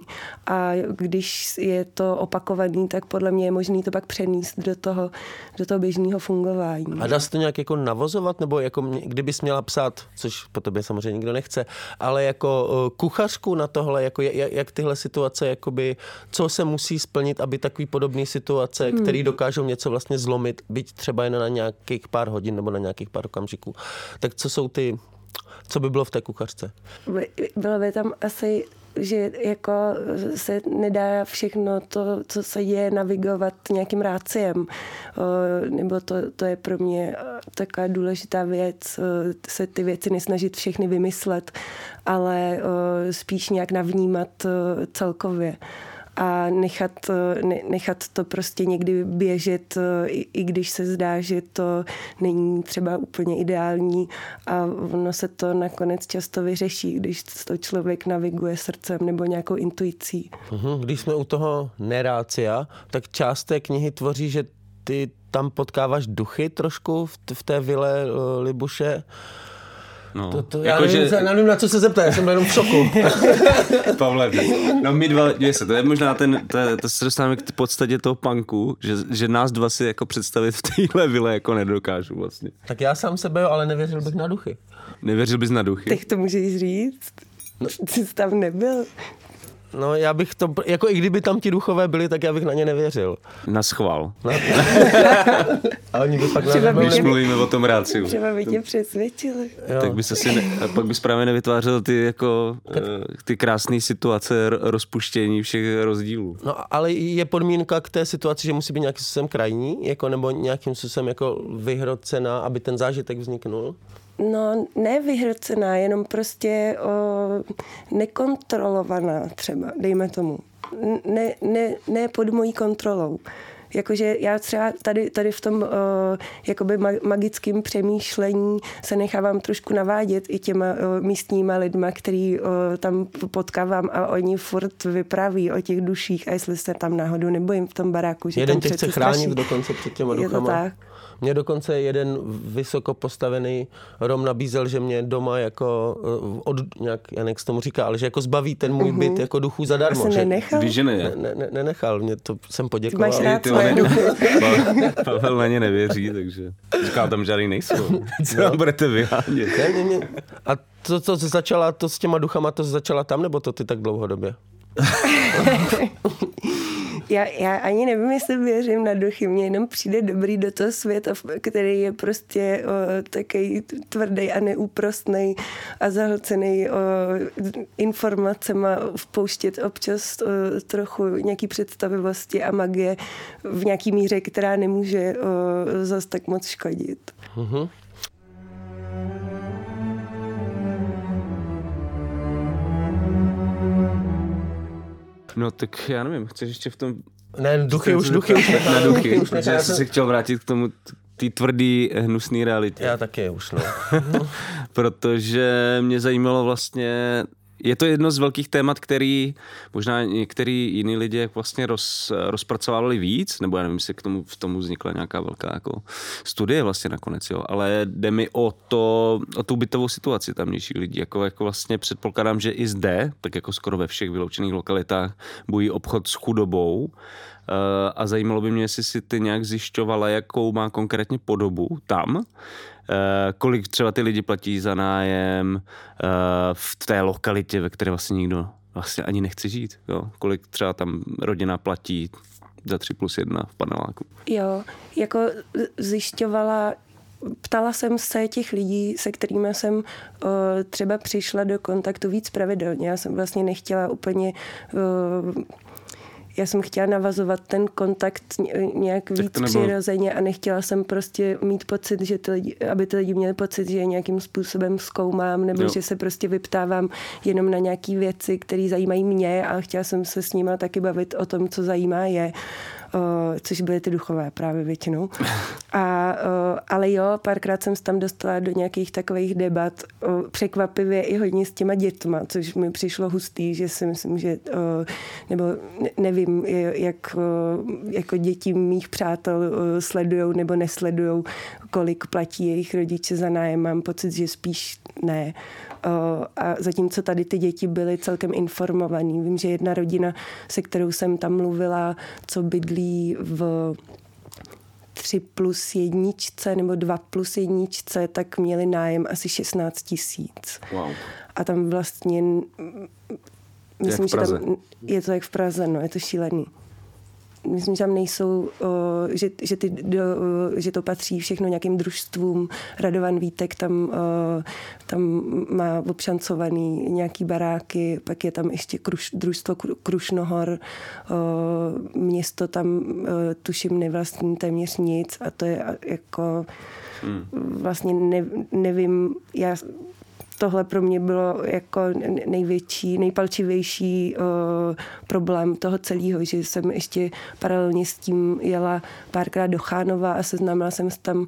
A když je to opakovaný, tak podle mě je možný to pak přenést do toho, do toho běžného fungování. A dá se to nějak jako navozovat, nebo jako mě, kdybys měla psát, což po tobě samozřejmě nikdo nechce, ale jako uh, kuchařku na tohle, jako jak, jak tyhle situace, jakoby, co se musí splnit, aby takový podobný situace, hmm. které dokážou něco vlastně zlomit, byť třeba jen na nějakých pár hodin nebo na nějakých pár okamžiků, tak co jsou ty, co by bylo v té kuchařce? By- Bylo by tam asi že jako se nedá všechno to, co se děje, navigovat nějakým ráciem. Nebo to, to je pro mě taková důležitá věc, o, se ty věci nesnažit všechny vymyslet, ale spíš nějak navnímat o, celkově a nechat, ne, nechat to prostě někdy běžet, i, i když se zdá, že to není třeba úplně ideální a ono se to nakonec často vyřeší, když to člověk naviguje srdcem nebo nějakou intuicí. Mhm, Když jsme u toho nerácia, tak část té knihy tvoří, že ty tam potkáváš duchy trošku v, v té vile uh, Libuše. No, To, to, já nevím, že... nevím, na co se zeptat, já jsem byl jenom v šoku. Pavle, no my dva, se, to je možná ten, to, je- to se dostáváme k podstatě toho punku, že, že nás dva si jako představit v téhle vile jako nedokážu vlastně. tak já sám sebe, ale nevěřil bych na duchy. Nevěřil bys na duchy? Tak to můžeš říct? Ty jsi tam nebyl. No já bych to, jako i kdyby tam ti duchové byli, tak já bych na ně nevěřil. Na schvál. A oni by pak na Třeba Když mluvíme o tom ráciu. Třeba by tě přesvědčili. Jo. Tak by se si ne, a pak bys právě nevytvářel ty jako eh, ty krásné situace rozpuštění všech rozdílů. No ale je podmínka k té situaci, že musí být nějakým způsobem krajní, jako, nebo nějakým způsobem jako vyhrocená, aby ten zážitek vzniknul? No, ne vyhrcená, jenom prostě o, nekontrolovaná třeba, dejme tomu. Ne, ne, ne pod mojí kontrolou. Jakože já třeba tady, tady v tom o, jakoby ma- magickým přemýšlení se nechávám trošku navádět i těma o, místníma lidma, který o, tam potkávám a oni furt vypráví o těch duších a jestli se tam náhodou nebojím v tom baráku, že Jeden tě chce chránit straší. dokonce před těma Je to duchama. tak. Mě dokonce jeden vysoko postavený Rom nabízel, že mě doma jako eh, od, nějak, já nevím, jak tomu říká, ale že jako zbaví ten můj byt jako duchů zadarmo. Že, nenechal? Víš, že ne? ne, ne, ne, nenechal, mě to jsem poděkoval. Máš rád Ty svoje duchy. Pavel- na ně nevěří, takže říká tam žádný nejsou. Co nám budete vyhánět? Ne, ne, ne. A to, to začala, to s těma duchama, to začala tam, nebo to ty tak dlouhodobě? Já, já ani nevím, jestli věřím na duchy. Mně jenom přijde dobrý do toho světa, který je prostě o, takový tvrdý a neúprostný a zahlcený o, informacema vpouštět občas o, trochu nějaký představivosti a magie v nějaký míře, která nemůže o, zas tak moc škodit. No tak já nevím, chceš ještě v tom... Ne, duchy už, duchy už. Na duchy, už protože já jsem se chtěl vrátit k tomu té tvrdý, hnusný realitě. Já taky už, no. protože mě zajímalo vlastně, je to jedno z velkých témat, který možná některý jiný jak vlastně roz, rozpracovávali víc, nebo já nevím, jestli k tomu, v tomu vznikla nějaká velká jako studie vlastně nakonec, jo, ale jde mi o to, o tu bytovou situaci tamnějších lidí, jako, jako vlastně předpokládám, že i zde, tak jako skoro ve všech vyloučených lokalitách, bojí obchod s chudobou, Eh, a zajímalo by mě, jestli si ty nějak zjišťovala, jakou má konkrétně podobu tam, kolik třeba ty lidi platí za nájem eh, v té lokalitě, ve které vlastně nikdo vlastně ani nechce žít. Jo? Kolik třeba tam rodina platí za 3 plus 1 v paneláku. Jo, jako zjišťovala, ptala jsem se těch lidí, se kterými jsem o, třeba přišla do kontaktu víc pravidelně. Já jsem vlastně nechtěla úplně... O, já jsem chtěla navazovat ten kontakt ně- nějak Tak víc nebylo- přirozeně a nechtěla jsem prostě mít pocit, že ty lidi, aby ty lidi měli pocit, že je nějakým způsobem zkoumám nebo Jo. že se prostě vyptávám jenom na nějaké věci, které zajímají mě a chtěla jsem se s nima taky bavit o tom, co zajímá je, což byly ty duchové právě většinou. A, o, ale jo, párkrát jsem se tam dostala do nějakých takových debat, o, překvapivě i hodně s těma dětma, což mi přišlo hustý, že si myslím, že, nebo ne- nevím, jak jako děti mých přátel sledují nebo nesledují, kolik platí jejich rodiče za nájem. Mám pocit, že spíš ne. O, A zatímco tady ty děti byly celkem informovaný. Vím, že jedna rodina, se kterou jsem tam mluvila, co bydlí v 3 plus jedničce nebo 2 plus jedničce, tak měli nájem asi 16 tisíc. Wow. A tam vlastně, mm, myslím, že tam je to jak v Praze, no, je to šílený. Myslím, že tam nejsou, o, že, že, ty, do, o, že to patří všechno nějakým družstvům. Radovan Vítek tam, o, tam má obšancovaný nějaký baráky, pak je tam ještě kruš, družstvo Kru- Krušnohor, město tam tuším nevlastní téměř nic a to je jako vlastně ne, nevím, já tohle pro mě bylo jako největší, nejpalčivější uh, problém toho celého, že jsem ještě paralelně s tím jela párkrát do Chánova a seznámila jsem se tam uh,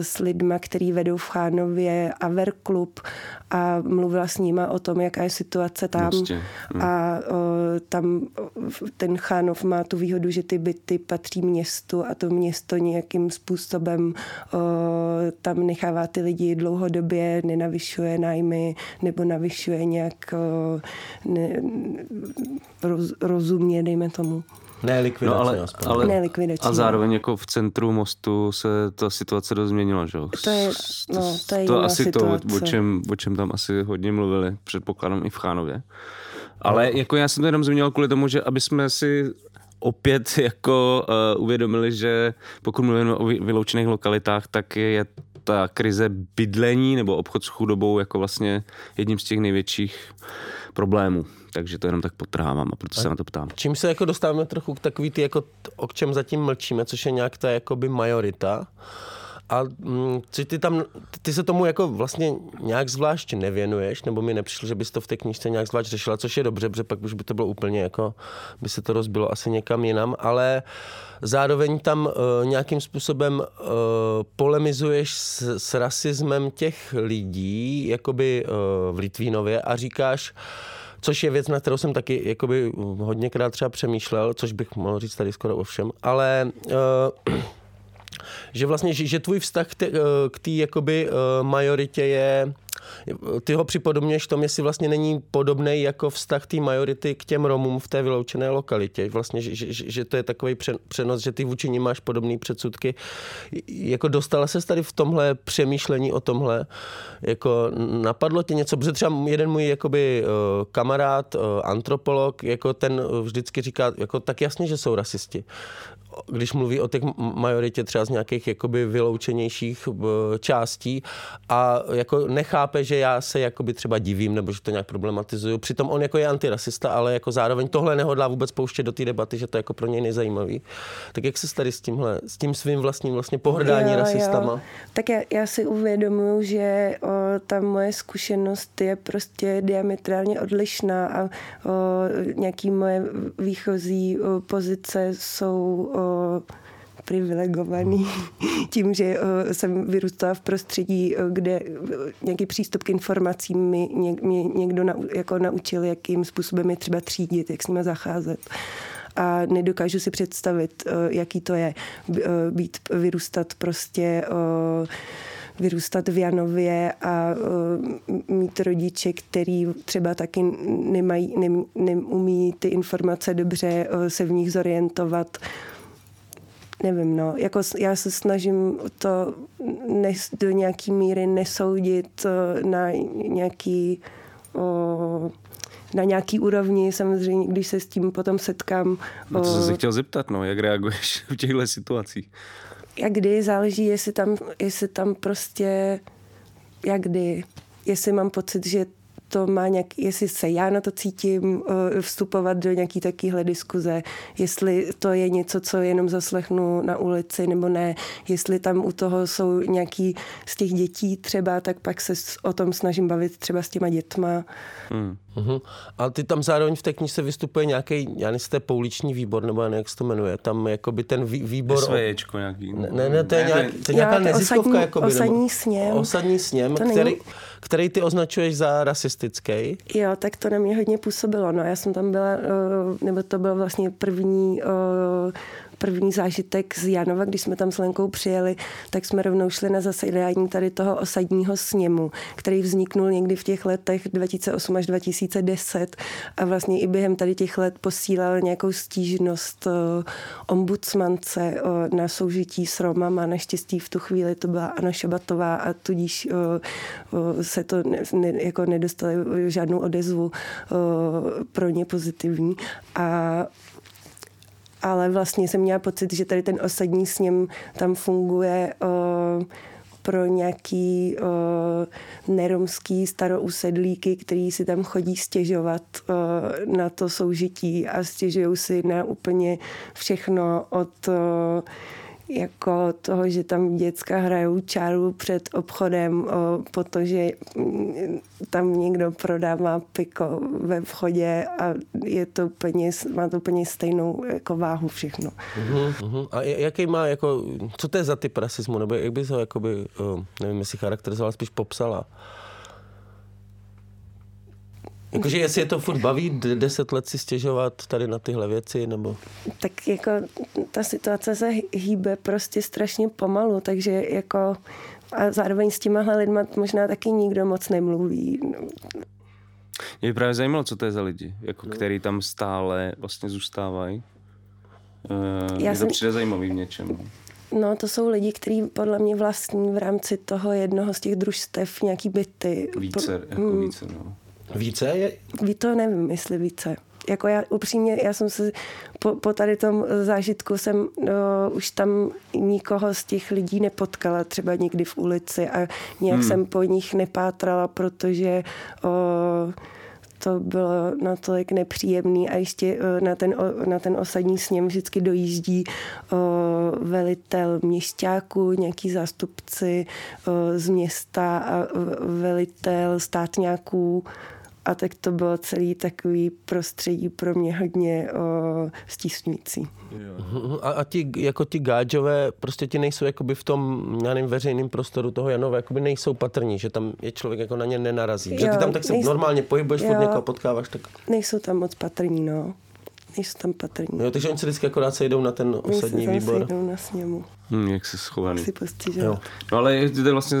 s lidma, který vedou v Chánově Aver Club a mluvila s nima o tom, jaká je situace tam. Hm. A uh, tam uh, ten Chánov má tu výhodu, že ty byty patří městu a to město nějakým způsobem uh, tam nechává ty lidi dlouhodobě, nenavyšuje nájmy nebo navyšuje nějak uh, ne, roz, rozumně, dejme tomu. Ne, likvidace No ale, aspoň. ale Ne, likvidační. a zároveň jako v centru mostu se ta situace dost změnila, že jo? To je- no, to je to asi to, o situace. čem, o čem tam asi hodně mluvili, předpokládám i v Chánově. Ale jako já jsem to jenom zmínil kvůli tomu, že aby jsme si opět jako uh, uvědomili, že pokud mluvíme o vyloučených lokalitách, tak je ta krize bydlení nebo obchod s chudobou jako vlastně jedním z těch největších problémů. Takže to jenom tak potrhávám a proto se na to ptám. Čím se jako dostáváme trochu k takový ty, jako, o čem zatím mlčíme, což je nějak ta jakoby majorita. A mm, co ty tam, ty se tomu jako vlastně nějak zvlášť nevěnuješ, nebo mi nepřišlo, že bys to v té knižce nějak zvlášť řešila, což je dobře, protože pak už by to bylo úplně jako, by se to rozbilo asi někam jinam, ale zároveň tam uh, nějakým způsobem uh, polemizuješ s, s rasismem těch lidí, jakoby uh, v Litvínově a říkáš, což je věc, na kterou jsem taky jakoby hodněkrát třeba přemýšlel, což bych mohl říct tady skoro o všem, ale uh, že vlastně, že, že tvůj vztah k té eh, jakoby eh, majoritě je, ty ho připodobňuješ tom, jestli vlastně není podobný jako vztah té majority k těm Romům v té vyloučené lokalitě. Vlastně, že, že, že to je takový přenos, že ty vůči ním máš podobné předsudky. Jako dostala se tady v tomhle přemýšlení o tomhle? Jako napadlo tě něco? Protože třeba jeden můj jakoby, eh, kamarád, antropolog, jako ten vždycky říká, jako tak jasně, že jsou rasisti když mluví o těch majoritě třeba z nějakých jakoby vyloučenějších eh, částí a jako nechápe, že já se jakoby třeba divím nebo že to nějak problematizuju. Přitom on jako je antirasista, ale jako zároveň tohle nehodlá vůbec pouštět do té debaty, že to je jako pro něj nezajímavý. Tak jak se tady s tímhle, s tím svým vlastním vlastně pohrdání jo, rasistama? Jo. Tak já, já si uvědomuji, že o, ta moje zkušenost je prostě diametrálně odlišná a o, nějaký moje výchozí o, pozice jsou o, privilegovaný tím, že jsem vyrůstala v prostředí, kde nějaký přístup k informacím mi někdo jako naučil, jakým způsobem je třeba třídit, jak s nimi zacházet. A nedokážu si představit, jaký to je být, vyrůstat prostě vyrůstat v Janově a mít rodiče, který třeba taky nemají, neumí ty informace dobře se v nich zorientovat nevím, no, jako já se snažím to nes, do nějaký míry nesoudit eh, na nějaký o, na nějaký úrovni, samozřejmě, když se s tím potom setkám. No to jsem se chtěl zeptat, no, jak reaguješ v těchto situacích? Jak kdy, záleží, jestli tam, jestli tam prostě, jak kdy, jestli mám pocit, že to má nějak, jestli se já na to cítím eh, vstupovat do nějaký takovéhle diskuze, jestli to je něco, co jenom zaslechnu na ulici nebo ne, jestli tam u toho jsou nějaký z těch dětí třeba, tak pak se o tom snažím bavit třeba s těma dětma. Hmm. Uh-huh. Ale ty tam zároveň v té knize vystupuje nějaký, já nevím, to pouliční výbor, nebo jak se to jmenuje, tam jakoby ten vý, výbor... SVJčko nějaký. Ne, ne, ne to je, nějak, to je nějaká neziskovka. Osadní, jakoby, osadní sněm. Osadní sněm, to který, není... který ty označuješ za rasistický. Jo, tak to na mě hodně působilo. No, já jsem tam byla, eh, nebo to byl vlastně první eh, první zážitek z Janova, když jsme tam s Lenkou přijeli, tak jsme rovnou šli na zasedání tady toho osadního sněmu, který vzniknul někdy v těch letech 2008 až 2010 a vlastně i během tady těch let posílal nějakou stížnost eh, ombudsmance eh, na soužití s Romama. Naštěstí v tu chvíli to byla Anna Šabatová a tudíž eh, se to ne, jako nedostali žádnou odezvu pro ně pozitivní. A ale vlastně jsem měla pocit, že tady ten osadní sněm tam funguje o, pro nějaký o, neromský starousedlíky, který si tam chodí stěžovat o, na to soužití a stěžují si na úplně všechno od o, jako toho, že tam děcka hrajou čáru před obchodem, protože mm, tam někdo prodává piko ve vchodě a je to úplně, má to úplně stejnou jako váhu všechno. Uh-huh, uh-huh. A jaký má, jako, co to je za typ rasismu, nebo jak bys ho, jakoby, nevím, jestli charakterizoval, spíš popsala? Jakože jestli je to furt baví deset let si stěžovat tady na tyhle věci, nebo? Tak jako ta situace se hýbe prostě strašně pomalu, takže jako a zároveň s těmahle lidma možná taky nikdo moc nemluví. Mě by právě zajímalo, co to je za lidi, jako no. který tam stále vlastně zůstávají. Uh, Já jsem... to přijde zajímavý v něčem. No, to jsou lidi, kteří podle mě vlastní v rámci toho jednoho z těch družstev nějaký byty. Více, jako hmm. více, no Více je? Ví to nevím, jestli více. Jako já upřímně, já jsem se po, po tady tom zážitku jsem no, už tam nikoho z těch lidí nepotkala, třeba někdy v ulici a nějak hmm. jsem po nich nepátrala, protože o, to bylo natolik nepříjemný a ještě na ten, na ten osadní sněm vždycky dojíždí o, velitel měšťáků, nějaký zástupci o, z města a velitel státňáků a tak to bylo celý takový prostředí pro mě hodně o, stísňující. A, a ti, jako ti gáďové prostě ti nejsou jakoby v tom, já nevím, veřejným prostoru toho Janova, jakoby nejsou patrní, že tam je člověk jako na ně nenarazí. Jo, že ty tam tak se nejsou, normálně pohybuješ, furt někoho potkáváš, tak... Nejsou tam moc patrní, no nejsou tam patrní. Jo, takže oni se vždycky akorát sejdou na ten osadní výbor. sejdou na sněmu. Hmm, jak se schovaný. Si postižel. No ale to vlastně,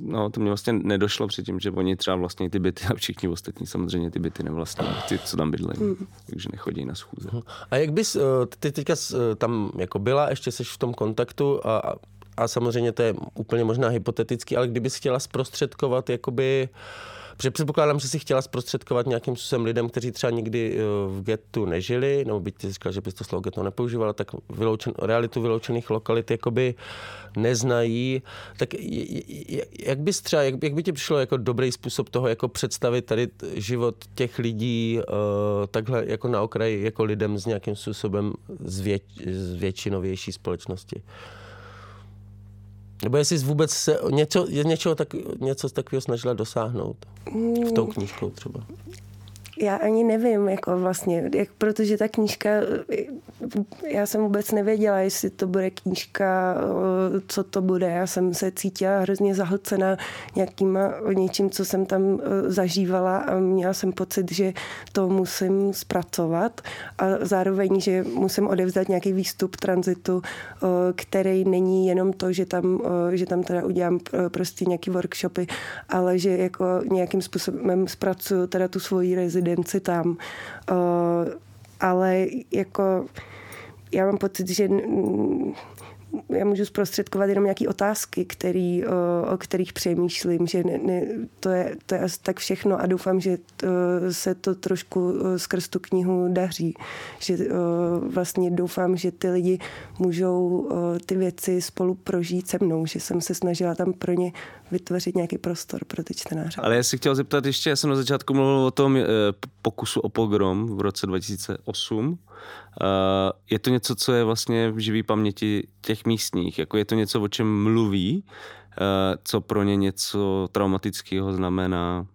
no, to mě vlastně nedošlo předtím, že oni třeba vlastně ty byty a všichni ostatní samozřejmě ty byty nevlastní, ty, co tam bydlejí, hmm. takže nechodí na schůze. A jak bys, eh, ty teďka eh, tam jako byla, ještě jsi v tom kontaktu a, a samozřejmě to je úplně možná hypotetický, ale kdybys chtěla zprostředkovat jakoby uh, Protože předpokládám, že si chtěla zprostředkovat nějakým způsobem lidem, kteří třeba nikdy eh, v getu nežili, nebo byť ty říkal, že bys to slovo geto nepoužívala, tak vyloučen, realitu vyloučených lokalit jakoby neznají. Tak jak bys třeba, jak, jak by ti přišlo jako dobrý způsob toho, jako představit tady život těch lidí uh, takhle jako na okraji, jako lidem s nějakým způsobem z, věč, z většinovější společnosti? Nebo jestli vůbec se něco, něčeho tak, něco takového snažila dosáhnout? S tou knížkou třeba. Já ani nevím, jako vlastně, jak, protože ta knížka, já jsem vůbec nevěděla, jestli to bude knížka, co to bude. Já jsem se cítila hrozně zahlcena nějakýma něčím, co jsem tam zažívala a měla jsem pocit, že to musím zpracovat a zároveň, že musím odevzdat nějaký výstup tranzitu, který není jenom to, že tam, že tam teda udělám prostě nějaký workshopy, ale že jako nějakým způsobem zpracuju teda tu svoji rezidenci tam. Ale jako já mám pocit, že já můžu zprostředkovat jenom nějaké otázky, který, o, o kterých přemýšlím, že ne, ne, to, je, to je asi tak všechno a doufám, že to, se to trošku skrz tu knihu daří. Že o, vlastně doufám, že ty lidi můžou o, ty věci spolu prožít se mnou, že jsem se snažila tam pro ně vytvořit nějaký prostor pro ty čtenáře. Ale já si chtěl zeptat ještě, já jsem na začátku mluvil o tom e, pokusu o pogrom v roce 2008. Eh, je to něco, co je vlastně v živý paměti těch místních? Jako je to něco, o čem mluví? Eh, co pro ně něco traumatického znamená?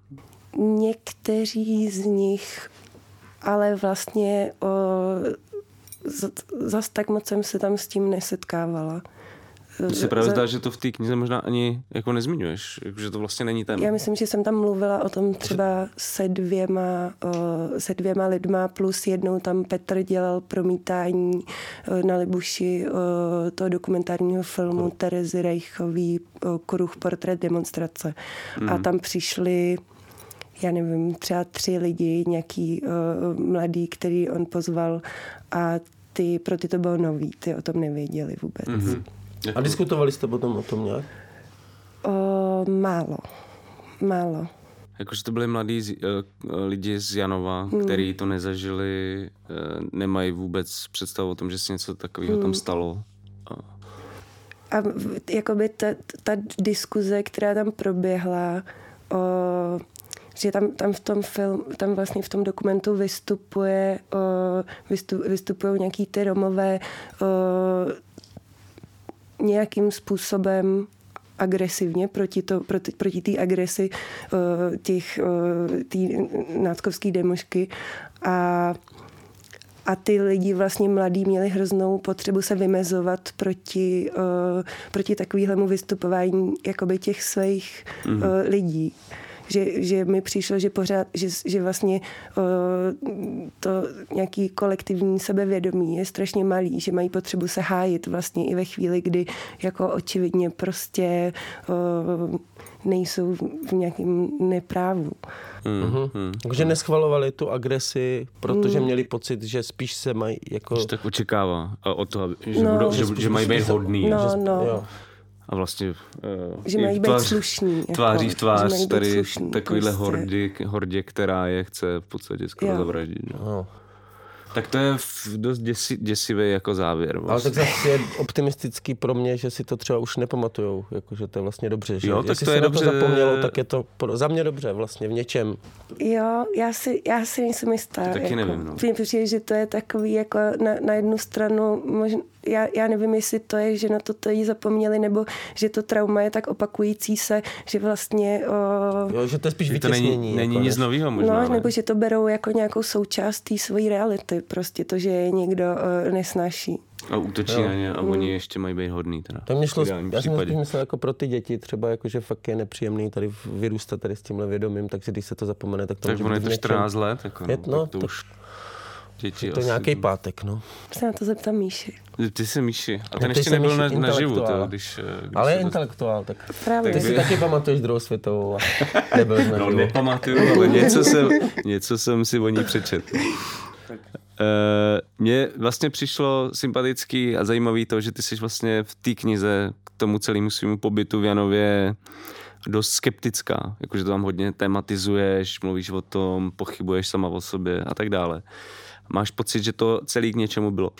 Někteří z nich ale vlastně o, zas tak moc jsem se tam s tím nesetkávala. Mně se právě zdá, že to v té knize možná ani jako nezmiňuješ, jako, že to vlastně není téma. Já myslím, že jsem tam mluvila o tom třeba se dvěma, se dvěma lidma, plus jednou tam Petr dělal promítání na Libuši toho dokumentárního filmu Kruh. Terezy Rejchový Kruh portrét demonstrace. Mm. A mhm. tam přišli já nevím, třeba tři lidi, nějaký uh, mladý, který on pozval a ty, pro ty to bylo nový, ty o tom nevěděli vůbec. Mm-hmm. A diskutovali jste potom o tom nějak? O, málo. Málo. Jakože to byli mladí z, uh, lidi z Janova, hmm. kteří to nezažili, uh, nemají vůbec představu o tom, že se něco takového hmm. tam stalo. A, a jakoby ta, ta diskuze, která tam proběhla, o, že tam, tam v tom film, tam vlastně v tom dokumentu vystupuje, o, vystup, vystupují nějaký ty Romové, o, nějakým způsobem agresivně proti, to, proti, proti té agresi uh, těch uh, tý náckovský demošky a a ty lidi vlastně mladí měli hroznou potřebu se vymezovat proti, uh, proti takovému vystupování jakoby těch svých mm-hmm. uh, lidí že, že mi přišlo, že pořád, že, že vlastně uh, to nějaký kolektivní sebevědomí je strašně malý, že mají potřebu se hájit vlastně i ve chvíli, kdy jako očividně prostě uh, nejsou v nějakém neprávu. Mm, mm, Takže neschvalovali tu agresi, protože mm. měli pocit, že spíš se mají jako... Že tak očekává od toho, že, no, budou, že, že, že mají být hodný. No, že, no. Jo. A vlastně uh, že mají být slušní. Jako, tváří v tvář tady slušný, takovýhle prostě. hordy, hordě, která je chce v podstatě skoro jo. zavraždit. No. Tak to je dost děsi, děsivý jako závěr. Vlastně. Ale tak zase je optimistický pro mě, že si to třeba už nepamatujou, jakože to je vlastně dobře. Že? Jo, tak Jestli to je dobře. to zapomnělo, tak je to za mě dobře vlastně v něčem. Jo, já si, já si nejsem jistá. Taky jako, nevím. No. Přijde, že to je takový jako na, na jednu stranu možná já, já nevím, jestli to je, že na to tady zapomněli, nebo že to trauma je tak opakující se, že vlastně... O... Jo, že to je spíš vytěsnění. To není, není jako nic nového možná. No, nebo že to berou jako nějakou součást té své reality, prostě to, že je někdo o, nesnáší. A útočí jo. na ně a mm. oni ještě mají být hodný. Teda, to mě šlo, já jsem spíš myslel jako pro ty děti, třeba jako, že fakt je nepříjemný tady vyrůstat tady s tímhle vědomím, takže když se to zapomene, tak to tak může být je to 14 let, jako, no, je, no, tak to, to už děti je to nějaký pátek, no. Se na to zeptám Míši. Ty jsi Míši. A ten ještě nebyl na, na živu, to, když, eh, když Ale je intelektuál, tak Právě. ty si taky pamatuješ druhou světovou a nebyl na No nepamatuju, ale něco jsem, něco jsem si o ní přečetl. Uh, mně vlastně přišlo sympatický a zajímavý to, že ty jsi vlastně v té knize k tomu celému svému pobytu v Janově dost skeptická, jakože to tam hodně tematizuješ, mluvíš o tom, pochybuješ sama o sobě a tak dále. Máš pocit, že to celý k něčemu bylo?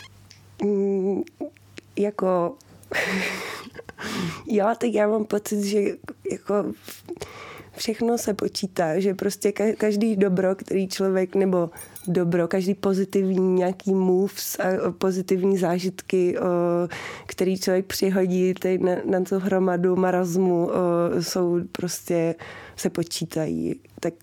Mm, jako... jo, tak já mám pocit, že jako všechno se počítá, že prostě každý dobro, který člověk, nebo dobro, každý pozitivní nějaký moves a pozitivní zážitky, který člověk přihodí na, na tu hromadu marazmu, jsou prostě, se počítají. Tak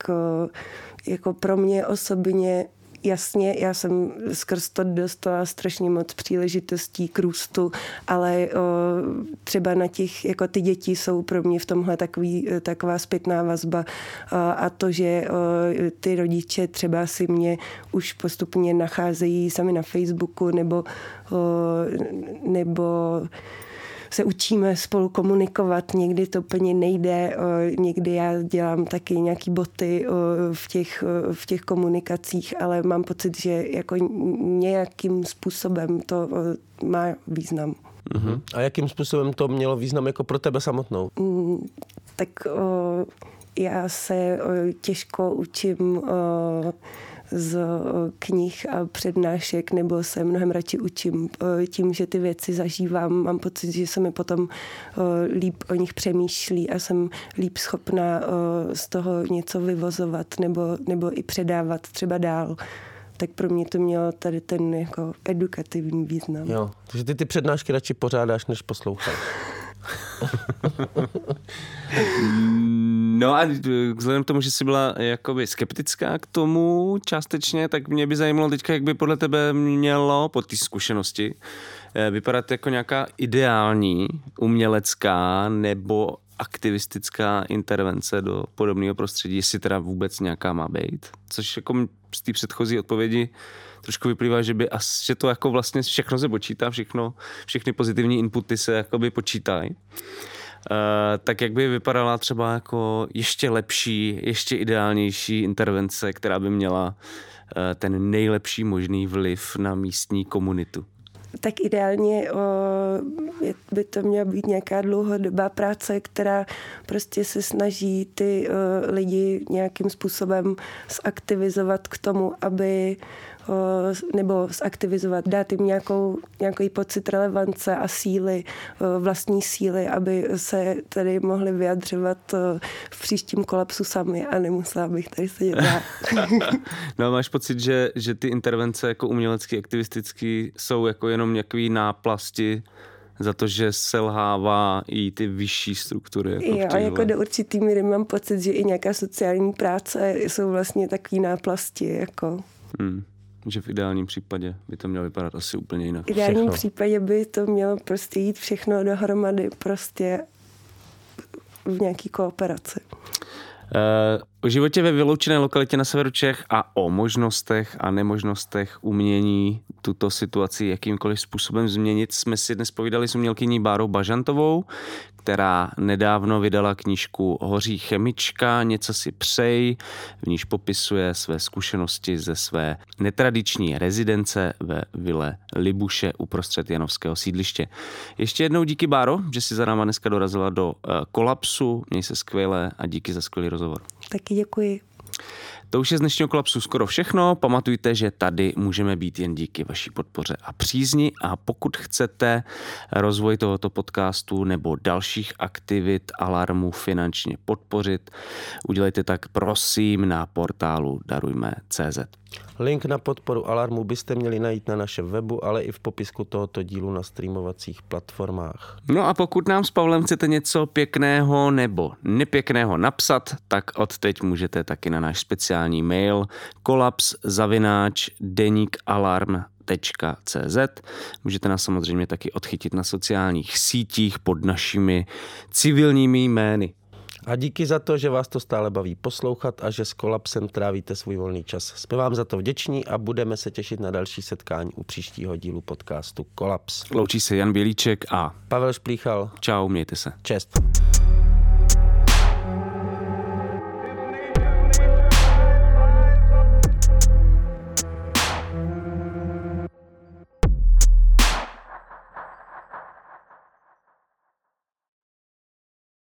jako pro mě osobně jasně, já jsem skrz to dostala strašně moc příležitostí k růstu, ale o, třeba na těch, jako ty děti jsou pro mě v tomhle takový, taková zpětná vazba. O, a to, že o, ty rodiče třeba si mě už postupně nacházejí sami na Facebooku nebo, o, nebo se učíme spolu komunikovat, někdy to úplně nejde, někdy já dělám taky nějaký boty v těch, v těch komunikacích, ale mám pocit, že jako nějakým způsobem to má význam. Uh-huh. A jakým způsobem to mělo význam jako pro tebe samotnou? Mm, tak o, já se o, těžko učím o, z eh, knih a přednášek, nebo se mnohem radši učím eh, tím, že ty věci zažívám. Mám pocit, že se mi potom eh, líp o nich přemýšlí a jsem líp schopná z toho něco vyvozovat nebo, nebo i předávat třeba dál tak pro mě to mělo tady ten jako edukativní význam. Jo, takže ty ty přednášky radši pořádáš, než posloucháš. no a vzhledem k tomu, že jsi byla jakoby skeptická k tomu částečně, tak mě by zajímalo teďka, jak by podle tebe mělo po té zkušenosti eh, vypadat jako nějaká ideální umělecká nebo aktivistická intervence do podobného prostředí, jestli teda vůbec nějaká má být. Což jako z té předchozí odpovědi trošku vyplývá, že, by, že to jako vlastně všechno se počítá, všechno, všechny pozitivní inputy se jakoby počítají. Uh, tak jak by vypadala třeba jako ještě lepší, ještě ideálnější intervence, která by měla uh, ten nejlepší možný vliv na místní komunitu? tak ideálně o, by to měla být nějaká dlouhodobá práce, která prostě se snaží ty o, lidi nějakým způsobem zaktivizovat k tomu, aby nebo zaktivizovat, dát jim nějakou, nějaký pocit relevance a síly, vlastní síly, aby se tady mohli vyjadřovat v příštím kolapsu sami a nemusela bych tady sedět no a máš pocit, že, že ty intervence jako umělecky, aktivisticky jsou jako jenom nějaký náplasti za to, že selhává i ty vyšší struktury. Jako jo, jako do určitý míry mám pocit, že i nějaká sociální práce jsou vlastně takový náplasti. Jako. Hmm že v ideálním případě by to mělo vypadat asi úplně jinak. V ideálním všechno. případě by to mělo prostě jít všechno dohromady prostě v nějaký kooperaci. Uh, O životě ve vyloučené lokalitě na severu Čech a o možnostech a nemožnostech umění tuto situaci jakýmkoliv způsobem změnit jsme si dnes povídali s umělkyní Bárou Bažantovou, která nedávno vydala knížku Hoří chemička, něco si přej, v níž popisuje své zkušenosti ze své netradiční rezidence ve vile Libuše uprostřed Janovského sídliště. Ještě jednou díky Báro, že si za náma dneska dorazila do uh, kolapsu, měj se skvěle a díky za skvělý rozhovor. Taky děkuji. To už je z dnešního kolapsu skoro všechno. Pamatujte, že tady můžeme být jen díky vaší podpoře a přízni a pokud chcete rozvoj tohoto podcastu nebo dalších aktivit Alarmu finančně podpořit, udělejte tak prosím na portálu darujme.cz. Link na podporu Alarmu byste měli najít na našem webu, ale i v popisku tohoto dílu na streamovacích platformách. No a pokud nám s Pavlem chcete něco pěkného nebo nepěkného napsat, tak od teď můžete taky na náš speciální mail kolaps zavináč deníkalarm CZ. Můžete nás samozřejmě taky odchytit na sociálních sítích pod našimi civilními jmény. A díky za to, že vás to stále baví poslouchat a že s kolapsem trávíte svůj volný čas. Jsme vám za to vděční a budeme se těšit na další setkání u příštího dílu podcastu Kolaps. Loučí se Jan Bělíček a Pavel Šplíchal. Čau, mějte se. Čest.